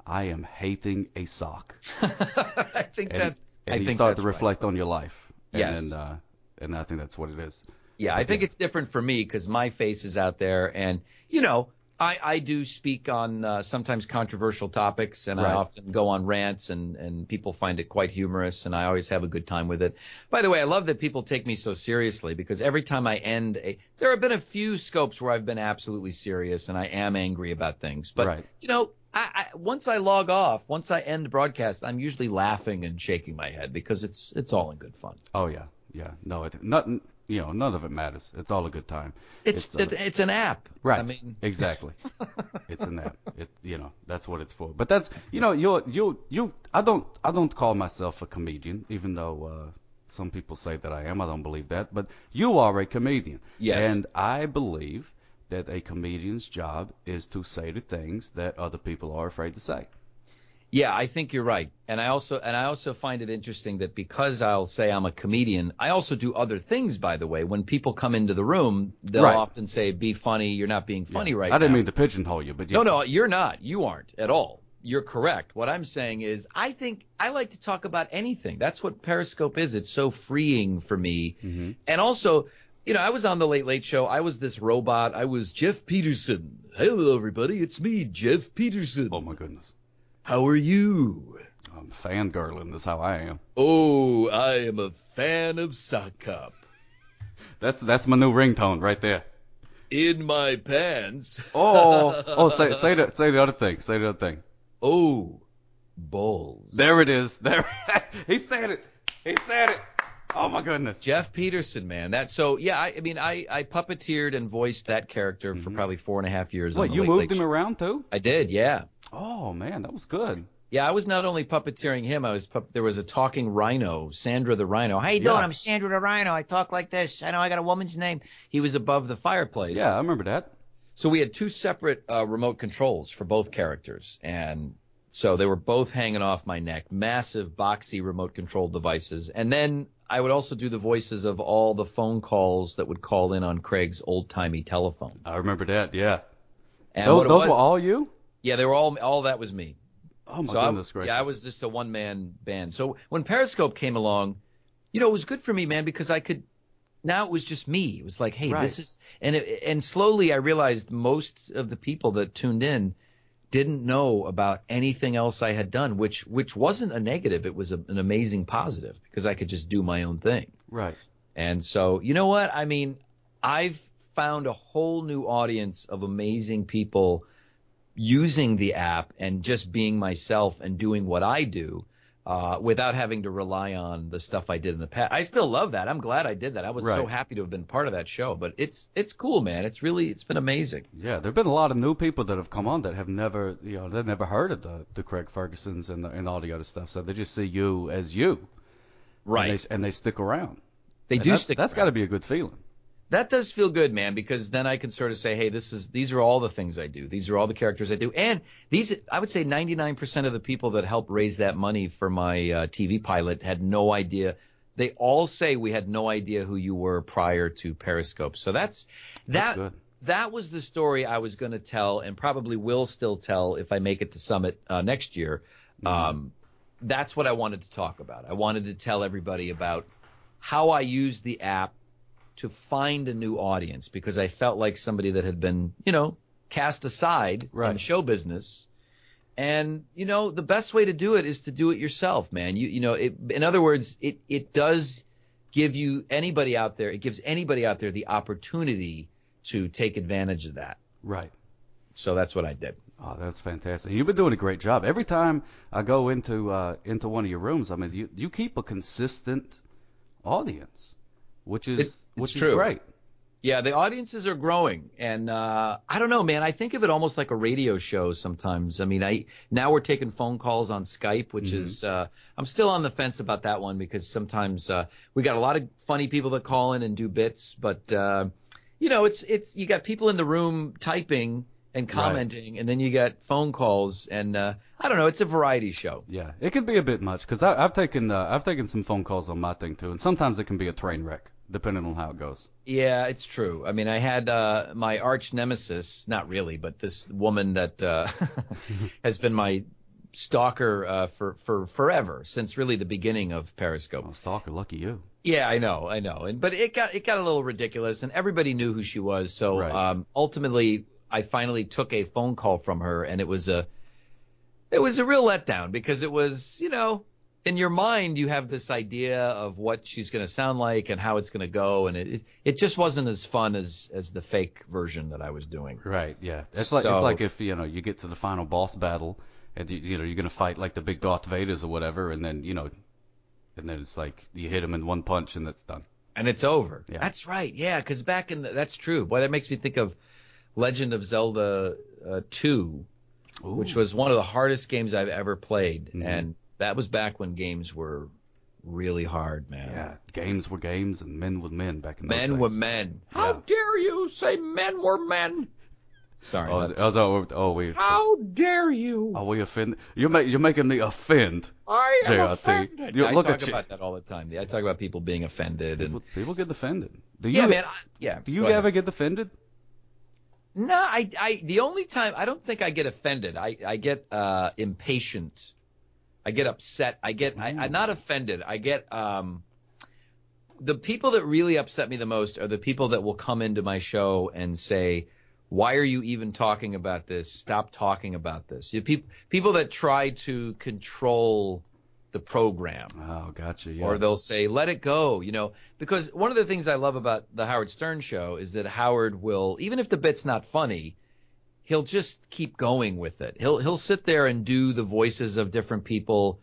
I am hating a sock. I think And, that's. and I you start to right. reflect on your life. Yes. And uh and I think that's what it is. Yeah, I think it's different for me because my face is out there, and you know, I I do speak on uh, sometimes controversial topics, and I often go on rants, and and people find it quite humorous, and I always have a good time with it. By the way, I love that people take me so seriously because every time I end a, there have been a few scopes where I've been absolutely serious, and I am angry about things, but Right. you know. I, I, once I log off, once I end the broadcast, I'm usually laughing and shaking my head because it's it's all in good fun. Oh yeah. Yeah. No, it nothing you know, none of it matters. It's all a good time. It's It's, it, it's an app, Right. I mean, exactly. it's in that. It you know that's what it's for. But that's you know you you you I don't I don't call myself a comedian even though uh, some people say that I am. I don't believe that. But you are a comedian. Yes. And I believe that a comedian's job is to say the things that other people are afraid to say. Yeah, I think you're right. And I also and I also find it interesting that because I'll say I'm a comedian, I also do other things by the way. When people come into the room, they'll Right. often say be funny, you're not being funny Yeah. right I didn't now. mean to pigeonhole you, but yeah. No, no, you're not. You aren't at all. You're correct. What I'm saying is I think I like to talk about anything. That's what Periscope is. It's so freeing for me. Mhm. And also, you know, I was on the Late Late Show. I was this robot. I was Geoff Peterson. Hello everybody, it's me, Geoff Peterson. Oh my goodness. How are you? I'm fangirling. That's how I am. Oh, I am a fan of Sock Cop. That's that's my new ringtone right there. In my pants. Oh, oh, say say the say the other thing. Say the other thing. Oh, balls. There it is. There. he said it. He said it. Oh my goodness. Geoff Peterson, man. That so yeah. I, I mean, I I puppeteered and voiced that character for mm-hmm. probably four and a half years. the you Late moved Late him Show. around too? I did, yeah. Oh man, that was good. Yeah, I was not only puppeteering him. I was pup- there was a talking rhino, Sandra the rhino. How you doing? Yeah. I'm Sandra the rhino. I talk like this. I know I got a woman's name. He was above the fireplace. Yeah, I remember that. So we had two separate uh, remote controls for both characters, and so they were both hanging off my neck, massive boxy remote control devices. And then I would also do the voices of all the phone calls that would call in on Craig's old timey telephone. I remember that. Yeah. And those those was, were all you? Yeah, they were all all that was me. Oh my so I, goodness gracious. yeah, I was just a one man band. So when Periscope came along, you know, it was good for me, man, because I could. Now it was just me. It was like, hey, Right. this is, and it, and slowly I realized most of the people that tuned in didn't know about anything else I had done, which which wasn't a negative. It was a, an amazing positive because I could just do my own thing. Right. And so, you know what? I mean, I've found a whole new audience of amazing people using the app and just being myself and doing what I do uh, without having to rely on the stuff I did in the past. I still love that. I'm glad I did that. I was so happy to have been part of that show. But it's it's cool, man. It's really it's been amazing. Yeah, there've been a lot of new people that have come on that have never, you know, they've never heard of the the Craig Fergusons and the, and all the other stuff. So they just see you as you, Right. And they, and they stick around. They And do that's, stick. That's got to be a good feeling. That does feel good, man, because then I can sort of say, hey, this is these are all the things I do. These are all the characters I do, and these I would say 99% of the people that helped raise that money for my uh, TV pilot had no idea. They all say we had no idea who you were prior to Periscope. So that's that. good. That was the story I was going to tell, and probably will still tell if I make it to Summit uh, next year. Um, that's what I wanted to talk about. I wanted to tell everybody about how I use the app to find a new audience because I felt like somebody that had been, you know, cast aside in show business. And you know, the best way to do it is to do it yourself, man. You you know, it, in other words, it it does give you anybody out there. It gives anybody out there the opportunity to take advantage of that. Right. So that's what I did. Oh, that's fantastic. You've been doing a great job. Every time I go into uh, into one of your rooms, I mean, you you keep a consistent audience, which is It's- it's which is true. great. Yeah, the audiences are growing, and uh, I don't know, man. I think of it almost like a radio show sometimes. I mean, I now we're taking phone calls on Skype, which is uh, I'm still on the fence about that one because sometimes uh, we got a lot of funny people that call in and do bits, but uh, you know, it's it's you got people in the room typing and commenting, and then you got phone calls, and uh, I don't know. It's a variety show. Yeah, it can be a bit much because I've taken uh, I've taken some phone calls on my thing too, and sometimes it can be a train wreck depending on how it goes. Yeah, it's true. I mean, I had uh, my arch nemesis, not really, but this woman that uh, has been my stalker uh, for for forever since really the beginning of Periscope. Oh, stalker, lucky you. Yeah, I know, I know, and but it got it got a little ridiculous, and everybody knew who she was. So Right. um, ultimately, I finally took a phone call from her, and it was a it was a real letdown because it was you know in your mind you have this idea of what she's going to sound like and how it's going to go, and it, it just wasn't as fun as as the fake version that I was doing. Right. Yeah. It's like So- it's like if you know you get to the final boss battle and you, you know you're gonna fight like the big Darth Vaders or whatever, and then you know, and then it's like you hit him in one punch and it's done. and it's over. Yeah. That's right. Yeah, because back in the, that's true. Boy, that makes me think of Legend of Zelda uh, 2, which was one of the hardest games I've ever played, Mhm. and that was back when games were really hard, man. Yeah. Games were games and men were men back in those days. Men days. were men. Yeah. How dare you say men were men? Sorry. Oh, that's- oh, oh, oh, we. How dare you? Are we offend? You're ma- you're making me offend. I am JRT. offended. You- I look talk at you. about that all the time. I talk about people being offended, and People, people get offended. Do you? yeah, man. I, yeah. Do you go ahead. ever get offended? No, I, I, the only time I don't think I get offended. I, I get uh, impatient. I get upset. I get, I, I'm not offended. I get, um, the people that really upset me the most are the people that will come into my show and say, why are you even talking about this? Stop talking about this. You, people, people that try to control the program Oh, gotcha. Yeah. or they'll say let it go you know because one of the things i love about the howard stern show is that howard will even if the bit's not funny he'll just keep going with it he'll he'll sit there and do the voices of different people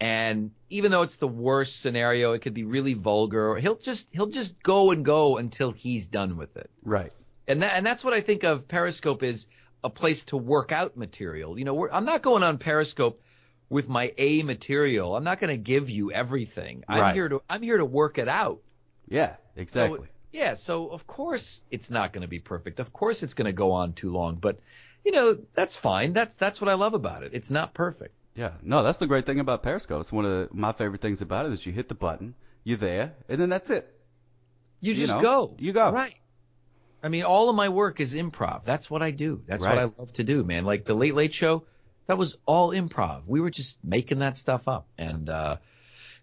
And even though it's the worst scenario, it could be really vulgar. He'll just he'll just go and go until he's done with it. Right. And that, and that's what I think of Periscope is a place to work out material. You know, we're, I'm not going on Periscope with my A material. I'm not going to give you everything. I'm Right. here to I'm here to work it out. Yeah. So, Exactly. Yeah, so of course it's not going to be perfect. Of course it's going to go on too long, but you know, that's fine. That's that's what I love about it. It's not perfect. Yeah, no, that's the great thing about Periscope. It's one of the, my favorite things about it is you hit the button, you're there, and then that's it. You You just know, go. you go. Right. I mean, all of my work is improv. That's what I do. That's what I love to do, man. Like the Late Late Show, that was all improv. We were just making that stuff up, and uh,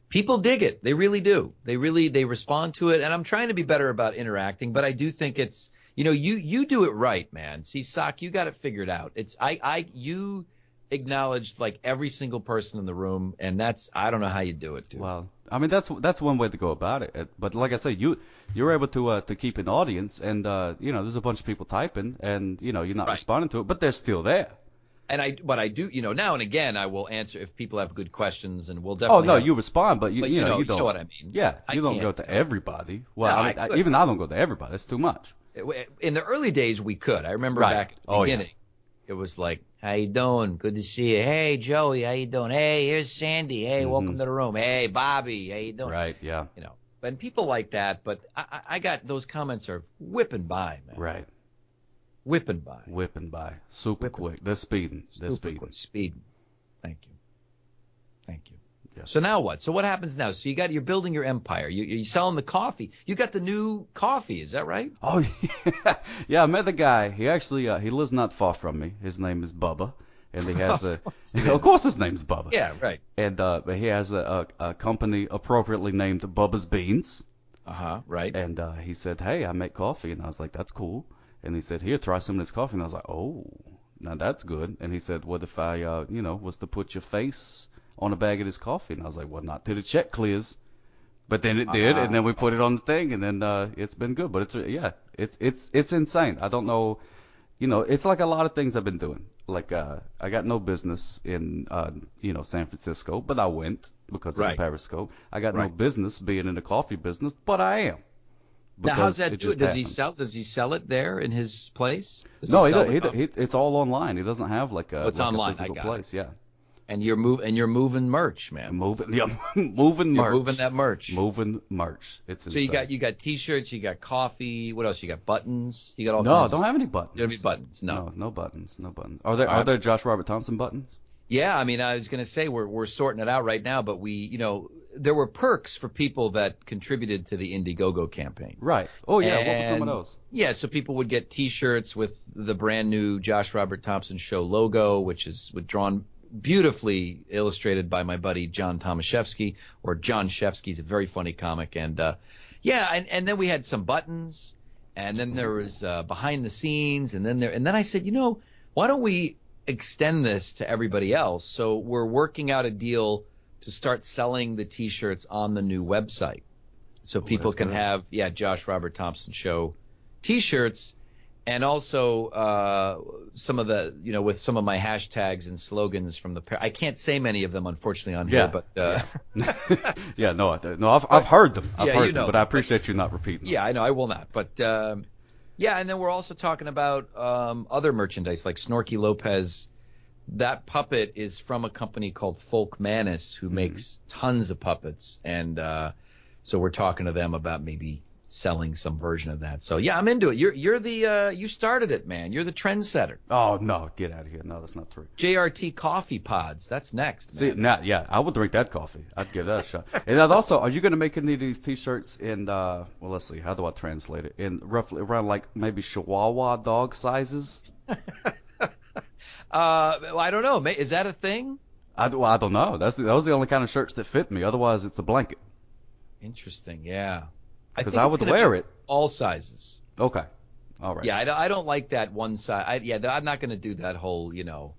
people dig it. They really do. They really they respond to it. And I'm trying to be better about interacting, but I do think it's you know you you do it right, man. See, Sock, you got it figured out. It's I I you acknowledged like every single person in the room, and that's I don't know how you do it, dude. Well, I mean that's that's one way to go about it. But like I said, you you're able to uh, to keep an audience, and uh, you know there's a bunch of people typing, and you know you're not Right. responding to it, but they're still there. And I but I do you know now and again I will answer if people have good questions, and we'll definitely. Oh no, have- you respond, but you But you, you know, know- you you don't know what I mean. Yeah, I you don't go to everybody. Well, No, I mean, I I even I don't go to everybody. It's too much. in the early days we could. I remember Right. back at the Oh, yeah. beginning. It was like, "How you doing? Good to see you. Hey Joey, how you doing? Hey, here's Sandy. Hey, welcome to the room. Hey Bobby, how you doing? Mm-hmm. Right? Yeah. You know, and people like that. But I, I I got those comments are whipping by, man. Right. Whipping by. Whipping by, super Whipping. quick. They're speeding. They're Super speeding. quick. Speeding. Thank you. Thank you. Yeah. So now what? So what happens now? So you got you're building your empire. You, you're selling the coffee. You got the new coffee. Is that right? Oh yeah, yeah. I met the guy. He actually uh, he lives not far from me. His name is Bubba, and he has Of a. course of course, his name's Bubba. Yeah. Right. And uh, but he has a, a, a company appropriately named Bubba's Beans, Uh huh. Right. and uh, he said, "Hey, I make coffee," and I was like, "That's cool." And he said, "Here, try some of this coffee," and I was like, "Oh, now that's good." And he said, "What if I, uh, you know, was to put your face on a bag of this coffee?" And I was like, "Well, not till the check clears." But then it did, and then we put it on the thing, and then uh, it's been good. But it's yeah, it's it's it's insane. I don't know, you know, it's like a lot of things I've been doing. Like uh, I got no business in uh, you know San Francisco, but I went because Right. of the Periscope. I got no business being in the coffee business, but I am. Now, how's that do it? Does he sell? Does he sell it there in his place? Does No, he, sell does, the he, coffee? he, it's all online. He doesn't have like a, Oh, it's like online. I a physical got it. place. Yeah, and you're move and you're moving merch, man. moving, yeah, moving You're merch, moving that merch. moving merch. It's so you got you got t-shirts, you got coffee. What else? You got buttons. You got all no, don't have any buttons. Have any buttons. No. no, no buttons, no buttons. Are there are there Josh Robert Thompson buttons? Yeah, I mean, I was going to say we're we're sorting it out right now, but we, you know, there were perks for people that contributed to the Indiegogo campaign. Right. Oh yeah. what were some of those? Yeah, so people would get T-shirts with the brand new Josh Robert Thompson Show logo, which is with drawn beautifully illustrated by my buddy John Tomaszewski, or John Shefsky. He's a very funny comic, and uh, yeah, and, and then we had some buttons, and then there was uh, behind the scenes, and then there, and then I said, you know, why don't we extend this to everybody else? So we're working out a deal to start selling the T-shirts on the new website, so people can good. have yeah Josh Robert Thompson Show T-shirts, and also uh, some of the you know with some of my hashtags and slogans from the. I can't say many of them unfortunately on Yeah. here, but uh, yeah. No. No. I've I've heard them. I've Yeah, heard you them, know but I them. appreciate you not repeating. them. yeah, I know I will not. But um, yeah, and then we're also talking about um, other merchandise like Snorky Lopez. That puppet is from a company called Folkmanis, who makes tons of puppets, and uh, so we're talking to them about maybe selling some version of that. So yeah, I'm into it. You're you're the uh, you started it, man. You're the trendsetter. Oh no, get out of here. No, that's not true. JRT coffee pods. That's next. See, now, yeah, I would drink that coffee. I'd give that a shot. And then also, are you going to make any of these T-shirts in? uh Well, let's see. How do I translate it? In roughly around like maybe Chihuahua dog sizes. Uh, I don't know. Is that a thing? I, do- well, I don't know. That's the, those are the only kind of shirts that fit me. Otherwise, it's a blanket. Interesting. Yeah. Because think I would wear be it. All sizes. Okay. All right. Yeah, I, don't- I don't like that one size. I, yeah, I'm not going to do that whole, you know,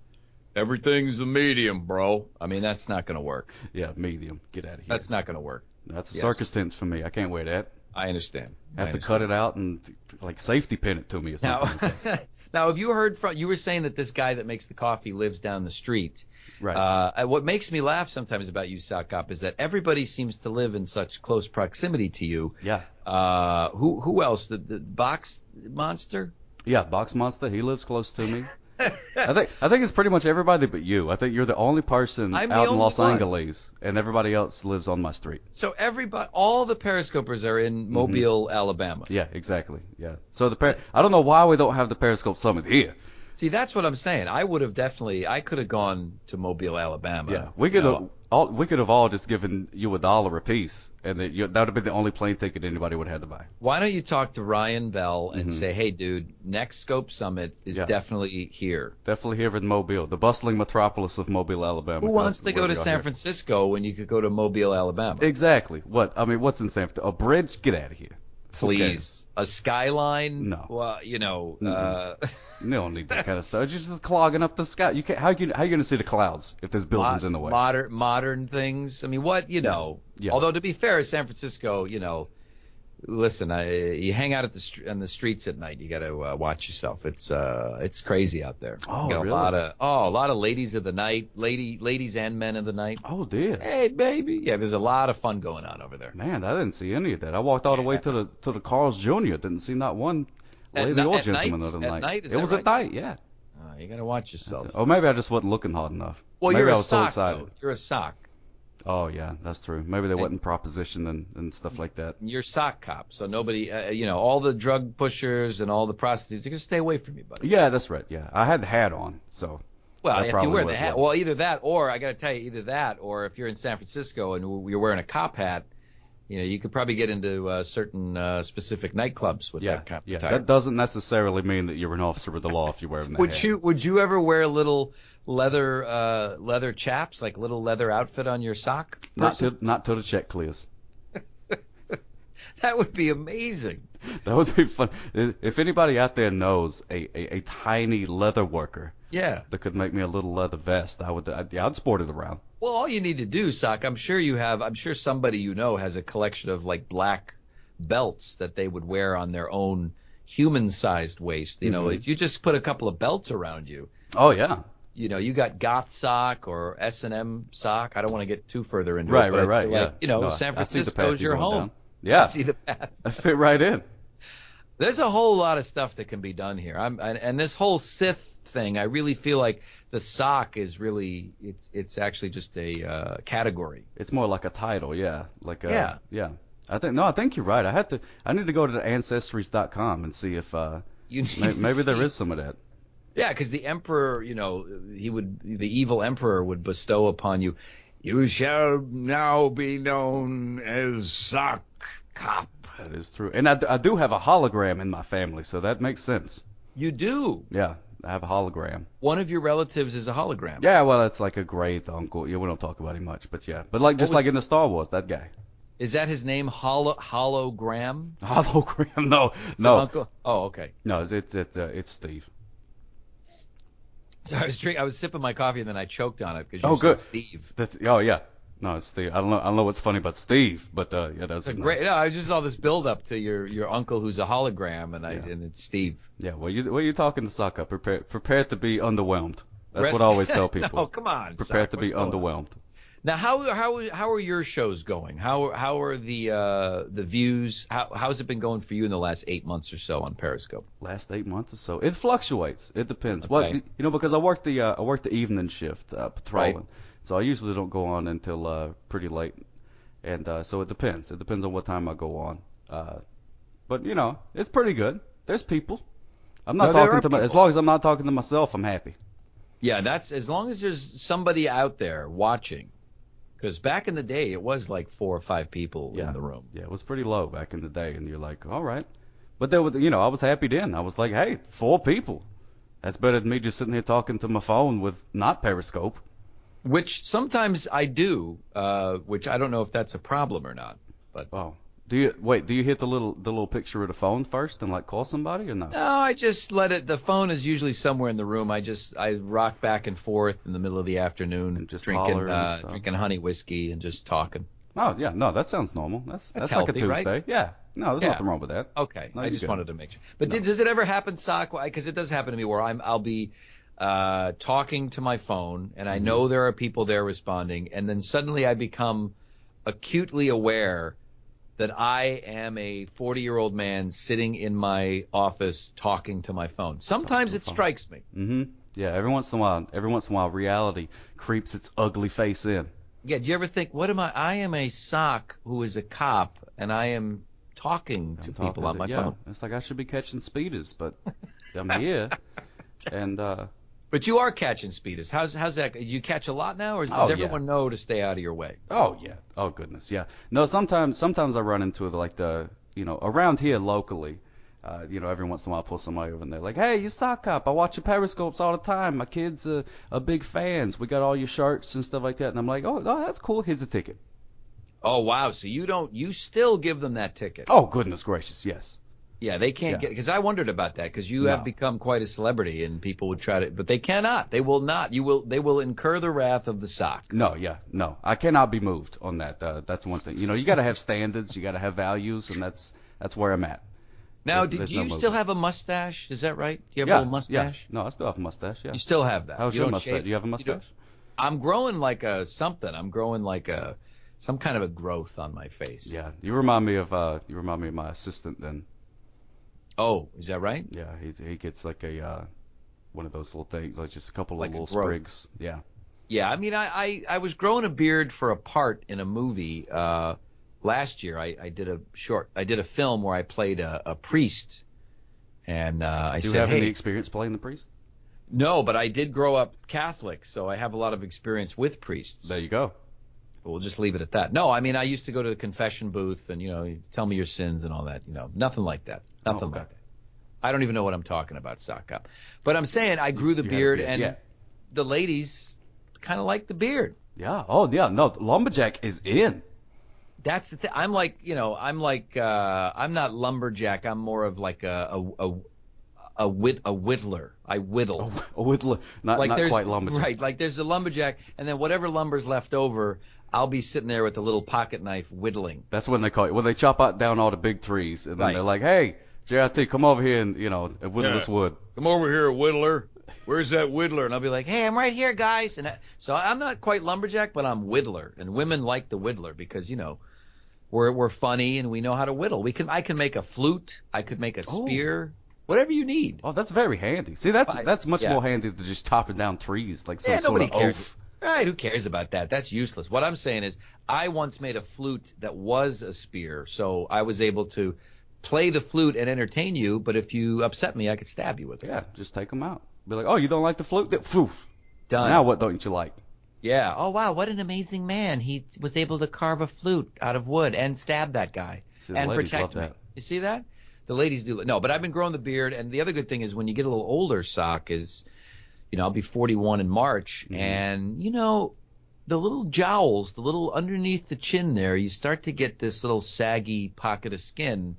everything's a medium, bro. I mean, that's not going to work. Yeah. Medium. Get out of here. That's not going to work. That's a yes. circus tent for me. I can't wear that. I understand. I have to cut it out and like safety pin it to me or something. Now, now, have you heard from? You were saying that this guy that makes the coffee lives down the street. right. Uh, what makes me laugh sometimes about you, Sock Cop, is that everybody seems to live in such close proximity to you. yeah. Uh, who who else? The, the box monster? Yeah, Box Monster, he lives close to me. I think I think it's pretty much everybody but you. I think you're the only person I'm out in Los one. Angeles, and everybody else lives on my street. So everybody, all the periscopers are in mm-hmm. Mobile, Alabama. Yeah, exactly. Yeah. So the per- I don't know why we don't have the Periscope Summit here. See, that's what I'm saying. I would have definitely, I could have gone to Mobile, Alabama. Yeah, we could have all we could have all just given you a dollar a piece, and that you, that would have been the only plane ticket anybody would have had to buy. Why don't you talk to Ryan Bell and Mhm. say, hey, dude, next Scope Summit is Yeah. definitely here. Definitely here in Mobile, the bustling metropolis of Mobile, Alabama. Who wants to go to San here. Francisco when you could go to Mobile, Alabama? Exactly. What I mean, what's in San Francisco? A bridge? Get out of here. Please. A skyline? No. Well, you know, uh, You don't need that kind of stuff. You're just clogging up the sky. You can't. How you how you gonna see the clouds if there's buildings in the way? Modern, modern things. I mean, what, you know. Yeah. Although, to be fair, San Francisco, you know, listen, I, you hang out at the str- on the streets at night. You got to uh, watch yourself. It's uh, it's crazy out there. Oh, you got really? a lot of oh, a lot of ladies of the night, lady, ladies and men of the night. oh dear. Hey, baby, yeah, there's a lot of fun going on over there. Man, I didn't see any of that. I walked all the way to the to the Carl's Jr. Didn't see not one lady ni- or at gentleman night? than At night. night? It was right? at night, yeah. Uh, you got to watch yourself. Or maybe I just wasn't looking hard enough. Well, maybe you're I a was so sock. excited. You're a sock. Oh yeah, that's true. Maybe they Hey. wasn't proposition and, and stuff like that. You're sock cop. So nobody, uh, you know, all the drug pushers and all the prostitutes, you can stay away from me, buddy. Yeah, that's right. Yeah, I had the hat on, so Well, if you wear the hat, well, either that or I got to tell you, either that or if you're in San Francisco and you're wearing a cop hat, you know, you could probably get into uh, certain uh, specific nightclubs with yeah, that cop yeah. attire. That doesn't necessarily mean that you're an officer of the law if you're wearing that would hat. you would you ever wear little leather uh, leather chaps, like little leather outfit on your sock? Not person? till not till the check clears. That would be amazing. That would be fun. If anybody out there knows a, a, a tiny leather worker Yeah. that could make me a little leather vest, I would. I'd, yeah, I'd sport it around. Well, all you need to do, Sock, I'm sure you have, I'm sure somebody you know has a collection of like black belts that they would wear on their own human sized waist. You know, Mhm. if you just put a couple of belts around you, Oh yeah, you know, you got goth sock or S&M sock. I don't want to get too further into right, it. right, I right. feel yeah. you know, No, San I Francisco's your home. Yeah, I see the path. I fit right in. There's a whole lot of stuff that can be done here. I'm, and, and this whole Sith thing, I really feel like the sock is really, it's, it's actually just a uh, category. It's more like a title, yeah. Like a, Yeah. yeah. I think no, I think you're right. I had to. I need to go to the ancestries.com and see if uh, You may, maybe there is some of that. Yeah, because the emperor, you know, he would, the evil emperor would bestow upon you, you shall now be known as Sock Cop. That is true. And I, d- I do have a hologram in my family, so that makes sense. You do. Yeah, I have a hologram. One of your relatives is a hologram. Yeah, well, it's like a great uncle. Yeah, we don't talk about him much, but yeah. But like just was- like in the Star Wars, that guy. Is that his name? Holo, hologram? Hologram? No, Some no, Uncle? Oh, okay. no. It's it's it's, uh, it's Steve. So I was drink, I was sipping my coffee and then I choked on it because you Oh, said good. Steve. That's, oh yeah. No, it's Steve. I don't know. I don't know what's funny about Steve, but uh, yeah, that's It's a great. No, I just saw this build up to your your uncle who's a hologram, and I Yeah. and it's Steve. Yeah, well, you well, you're talking to up. Prepare prepare to be underwhelmed. That's Rest- what I always tell people. no, come on. prepare Sock, to be what's going on? underwhelmed. Now, how how how are your shows going? How how are the uh, the views? How how's it been going for you in the last eight months or so on Periscope? Last eight months or so, it fluctuates. It depends. Well, Okay. you you know, because I work the uh, I work the evening shift uh, patrolling, Right. so I usually don't go on until uh, pretty late, and uh, so it depends. It depends on what time I go on. Uh, but you know, it's pretty good. There's people. I'm not No, talking to my, as long as I'm not talking to myself, I'm happy. Yeah, that's as long as there's somebody out there watching. Because back in the day, it was like four or five people Yeah. in the room. Yeah, it was pretty low back in the day, and you're like, all right. But there was, you know, I was happy then. I was like, hey, four people. That's better than me just sitting here talking to my phone with not Periscope. Which sometimes I do, uh, which I don't know if that's a problem or not. But Oh, do you wait? Do you hit the little the little picture of the phone first and like call somebody or no? no, I just let it. The phone is usually somewhere in the room. I just I rock back and forth in the middle of the afternoon, And just drinking uh, drinking honey whiskey and just talking. Oh yeah, no, that sounds normal. That's That's that's, like a healthy, right? Tuesday. Yeah, No, there's Yeah. nothing wrong with that. Okay, No, I just good. wanted to make sure. But did, does it ever happen, Sock? Because it does happen to me where I'm I'll be uh, talking to my phone and I Mm-hmm. know there are people there responding, and then suddenly I become acutely aware that I am a 40 year old man sitting in my office talking to my phone. Sometimes it strikes me. hmm Yeah, every once in a while, every once in a while, reality creeps its ugly face in. Yeah, do you ever think, what am I? I am a sock who is a cop, and I am talking to I'm people talking on to- my yeah, phone. It's like I should be catching speeders, but I'm here. And uh, But you are catching speeders. How's how's that? Do you catch a lot now, or does Oh, yeah. everyone know to stay out of your way? oh yeah, oh goodness, yeah. No, sometimes sometimes I run into like the you know around here locally. Uh, you know, every once in a while, I pull somebody over and they're like, "Hey, you sock up! I watch your periscopes all the time. My kids are, are big fans. We got all your shirts and stuff like that." And I'm like, "Oh, oh that's cool. Here's a ticket." Oh wow! So you don't, you still give them that ticket? Oh goodness gracious, yes. Yeah, they can't Yeah. get because I wondered about that because you No. have become quite a celebrity and people would try to, but they cannot. They will not. You will. They will incur the wrath of the sock. No, yeah, no. I cannot be moved on that. Uh, that's one thing. You know, you got to have standards. You got to have values, and that's that's where I'm at. Now, There's- do, there's do no you movement. still have a mustache? Is that right? Do you have yeah, a little mustache? Yeah. No, I still have a mustache. Yeah. You still have that. How's you your mustache? shave- Do you have a mustache? I'm growing like a something. I'm growing like a some kind of a growth on my face. Yeah. You remind me of uh, you remind me of my assistant. Then. Oh, is that right? Yeah, he he gets like a uh, one of those little things, like just a couple of Like little sprigs. Yeah. Yeah, I mean, I, I, I was growing a beard for a part in a movie uh, last year. I, I did a short, I did a film where I played a, a priest, and uh, I Do you have "Hey, any experience playing the priest? no," but I did grow up Catholic, so I have a lot of experience with priests. There you go. We'll just leave it at that. No, I mean, I used to go to the confession booth and you know, tell me your sins and all that. You know, nothing like that. Nothing Oh, okay. like that. I don't even know what I'm talking about, sock up. But I'm saying I grew the You had a beard, beard, and yeah. the ladies kind of like the beard. Yeah. Oh yeah. No, lumberjack is in. That's the thing. I'm like, you know, I'm like, uh, I'm not lumberjack. I'm more of like a a a, a whit a whittler. I whittle. A whittler, not like not quite lumberjack. right. Like there's a lumberjack, and then whatever lumber's left over, I'll be sitting there with a little pocket knife whittling. That's when they call it. When they chop out down all the big trees, and then Right. they're like, "Hey, JRT, come over here and you know whittle Yeah. this wood." Come over here, whittler. Where's that whittler? And I'll be like, hey, I'm right here, guys. And I, so I'm not quite lumberjack, but I'm whittler, and women like the whittler because you know. We're, we're funny and we know how to whittle. We can I can make a flute. I could make a Oh. spear. Whatever you need. Oh, that's very handy. See, that's I- that's much yeah. more handy than just chopping down trees like some Yeah, sort nobody of cares. oaf. Right, who cares about that? That's useless. What I'm saying is, I once made a flute that was a spear, so I was able to play the flute and entertain you. But if you upset me, I could stab you with it. Yeah, just take them out. Be like, "Oh, you don't like the flute? Phew. Done. Now what don't you like?" Yeah. Oh wow, what an amazing man! He was able to carve a flute out of wood and stab that guy See, and protect me. that. You see that? The ladies do. No, but I've been growing the beard, and the other good thing is when you get a little older, sock is, you know, I'll be 41 in March, Mhm. and you know, the little jowls, the little underneath the chin there, you start to get this little saggy pocket of skin.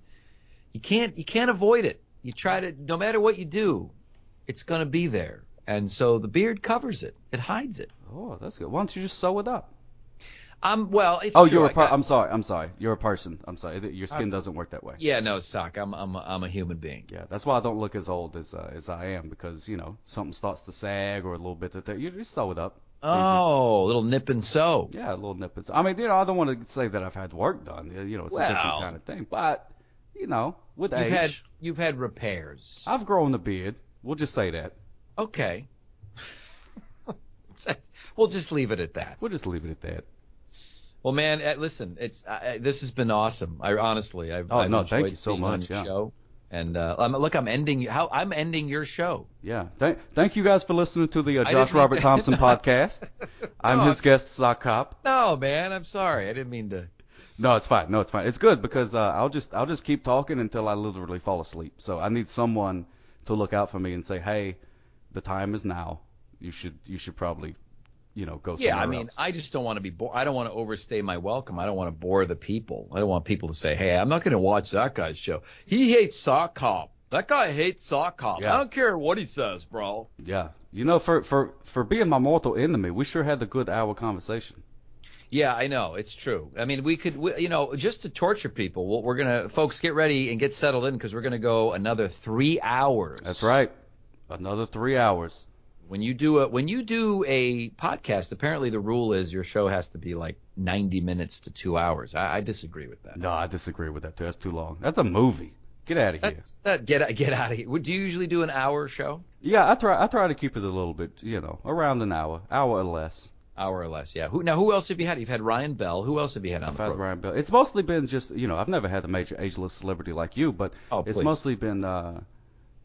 You can't you can't avoid it. You try to no matter what you do, it's going to be there. And so the beard covers it. It hides it. Oh, that's good. Why don't you just sew it up? I'm well, it's oh, true. you're a I per- got- I'm sorry. I'm sorry. You're a person. I'm sorry. Your skin doesn't work that way. Yeah, no, sock. I'm I'm a, I'm a human being. Yeah, that's why I don't look as old as uh, as I am because you know something starts to sag or a little bit of that. You just sew it up. It's easy. Oh, a little nip and sew. Yeah, a little nip. and- sew. I mean, you know, I don't want to say that I've had work done. You know, it's a different kind of thing. But you know, with You've age, had you've had repairs. I've grown the beard. We'll just say that. Okay. we'll just leave it at that. We'll just leave it at that. Well, man, uh, listen, it's uh, this has been awesome. I honestly, I've, Oh, I've no, enjoyed thank you so much, yeah. Show. And uh, um, look, I'm ending how I'm ending your show. Yeah. Thank, thank you guys for listening to the uh, Josh Robert Thompson podcast. I'm No, his guest, Sock Cop. No, man, I'm sorry. I didn't mean to. No, it's fine. No, it's fine. It's good because uh, I'll just I'll just keep talking until I literally fall asleep. So I need someone to look out for me and say, "Hey, the time is now. You should you should probably, you know, go Yeah, I mean, else." I just don't want to be. Bo- I don't want to overstay my welcome. I don't want to bore the people. I don't want people to say, "Hey, I'm not going to watch that guy's show. He hates sock cop. That guy hates sock cop. Yeah. I don't care what he says, bro." yeah. You know, for for for being my mortal enemy, we sure had a good hour conversation. Yeah, I know it's true. I mean, we could, we, you know, just to torture people. We're, we're gonna, folks, get ready and get settled in because we're gonna go another three hours. That's right. Another three hours. When you do a when you do a podcast, apparently the rule is your show has to be like 90 minutes to two hours. I, I disagree with that. No, I disagree with that too. That's too long. That's a movie. Get out of here. That get get out of here. Would you usually do an hour show? Yeah, I try. I try to keep it a little bit, you know, around an hour, hour or less. Hour or less, yeah. Who now? Who else have you had? You've had Ryan Bell. Who else have you had on I've the had program? Ryan Bell. It's mostly been just, you know, I've never had a major ageless celebrity like you, but Oh, it's please. mostly been uh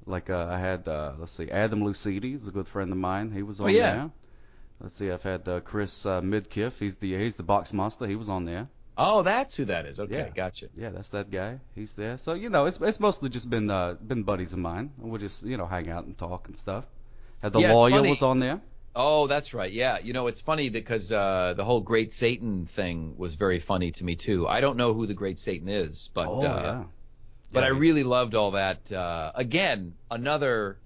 like uh, I had uh let's see, Adam Lucidi is a good friend of mine. He was on Oh, yeah. there. Let's see, I've had uh, Chris uh, Midkiff. He's the he's the box monster. He was on there. Oh, that's who that is. Okay, Yeah. gotcha. Yeah, that's that guy. He's there. So you know, it's it's mostly just been uh been buddies of mine. We'll just you know hang out and talk and stuff. Had the Yeah, lawyer was on there. Oh, that's right. Yeah, you know, it's funny because uh, the whole Great Satan thing was very funny to me too. I don't know who the Great Satan is, but oh uh, yeah. But Yeah, I really loved all that. Uh, again, another,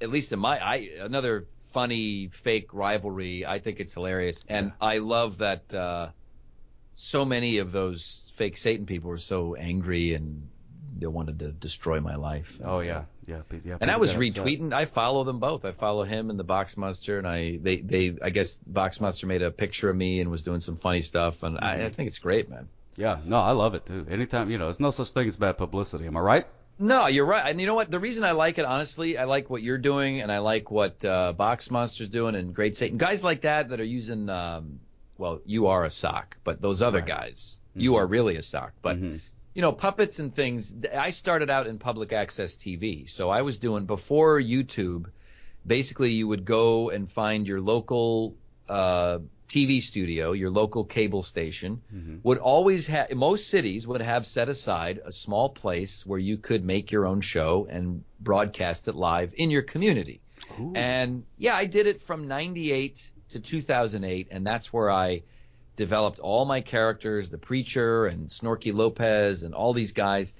at least in my, I another funny fake rivalry. I think it's hilarious, and I love that uh, so many of those fake Satan people were so angry and they wanted to destroy my life. Oh yeah, yeah, yeah. And I was get upset. retweeting. I follow them both. I follow him and the Box Monster, and I they they I guess Box Monster made a picture of me and was doing some funny stuff, and I, I think it's great, man. Yeah, no, I love it too. Anytime, you know, there's no such thing as bad publicity. Am I right? No, you're right. And you know what? The reason I like it, honestly, I like what you're doing, and I like what uh, Box Monster's doing, and Great Satan. Guys like that that are using, um, well, you are a sock, but those other Right. guys, you are really a sock. But Mhm. you know, puppets and things. I started out in public access TV, so I was doing before YouTube. Basically, you would go and find your local uh, TV studio, your local cable station. Mhm. Would always have most cities would have set aside a small place where you could make your own show and broadcast it live in your community. Ooh. And yeah, I did it from 98 to 2008, and that's where I developed all my characters, the preacher and Snorky Lopez and all these guys.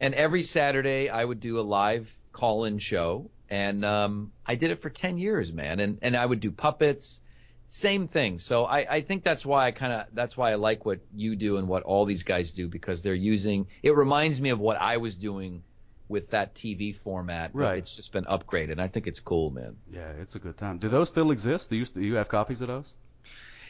And every Saturday I would do a live call-in show, and um, I did it for 10 years, man. And and I would do puppets, same thing. So I, I think that's why I kind of that's why I like what you do and what all these guys do because they're using. It reminds me of what I was doing with that TV format. Right. It's just been upgraded. I think it's cool, man. yeah, it's a good time. Do those still exist? Do you do you have copies of those?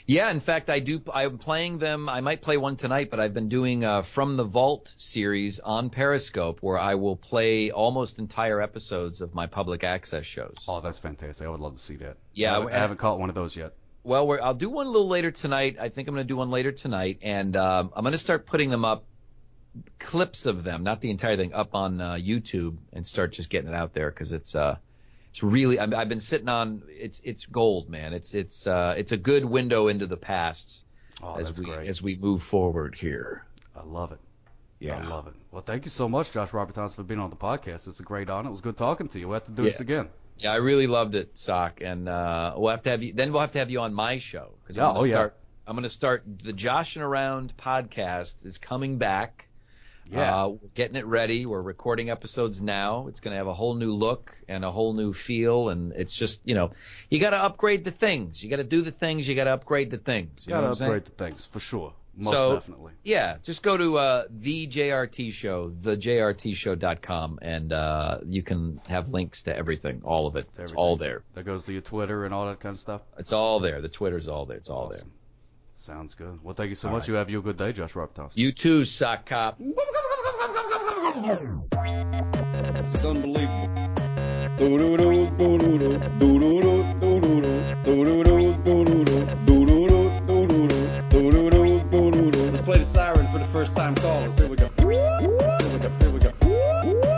Yeah, in fact, I do. I'm playing them. I might play one tonight, but I've been doing uh, from the Vault series on Periscope, where I will play almost entire episodes of my public access shows. Oh, that's fantastic. I would love to see that. Yeah, I haven't, I haven't caught one of those yet. Well, we're, I'll do one a little later tonight. I think I'm going to do one later tonight, and um, I'm going to start putting them up, clips of them, not the entire thing, up on uh, YouTube, and start just getting it out there because it's uh, it's really. I've, I've been sitting on. It's it's gold, man. It's it's uh, it's a good window into the past Oh, as we great. as we move forward here. I love it. Yeah. I love it. Well, thank you so much, Josh Robert Thompson, for being on the podcast. It's a great honor. It was good talking to you. We'll have to do this again. Yeah, I really loved it, Sock, and uh, we'll have to have you. Then we'll have to have you on my show because Yeah, I'm going oh, to yeah. start. I'm going to start the Josh and Around podcast is coming back. Yeah. Uh, we're getting it ready. We're recording episodes now. It's going to have a whole new look and a whole new feel, and it's just you know, you got to upgrade the things. You got to do the things. You got to upgrade the things. You Gotta know saying? upgrade the things for sure. Most So- definitely. Yeah, just go to uh, the JRT show, thejrtshow.com, and uh, you can have links to everything, all of it. It's Everything. all there. That goes to your Twitter and all that kind of stuff. It's all there. The Twitter's all there. It's all there. Sounds good. Well, thank you so All much. right. You have you a good day, Josh Robert Thompson. You too, sock cop. It's unbelievable. the siren for the first time callers. Here we go. Here we go. Here we go.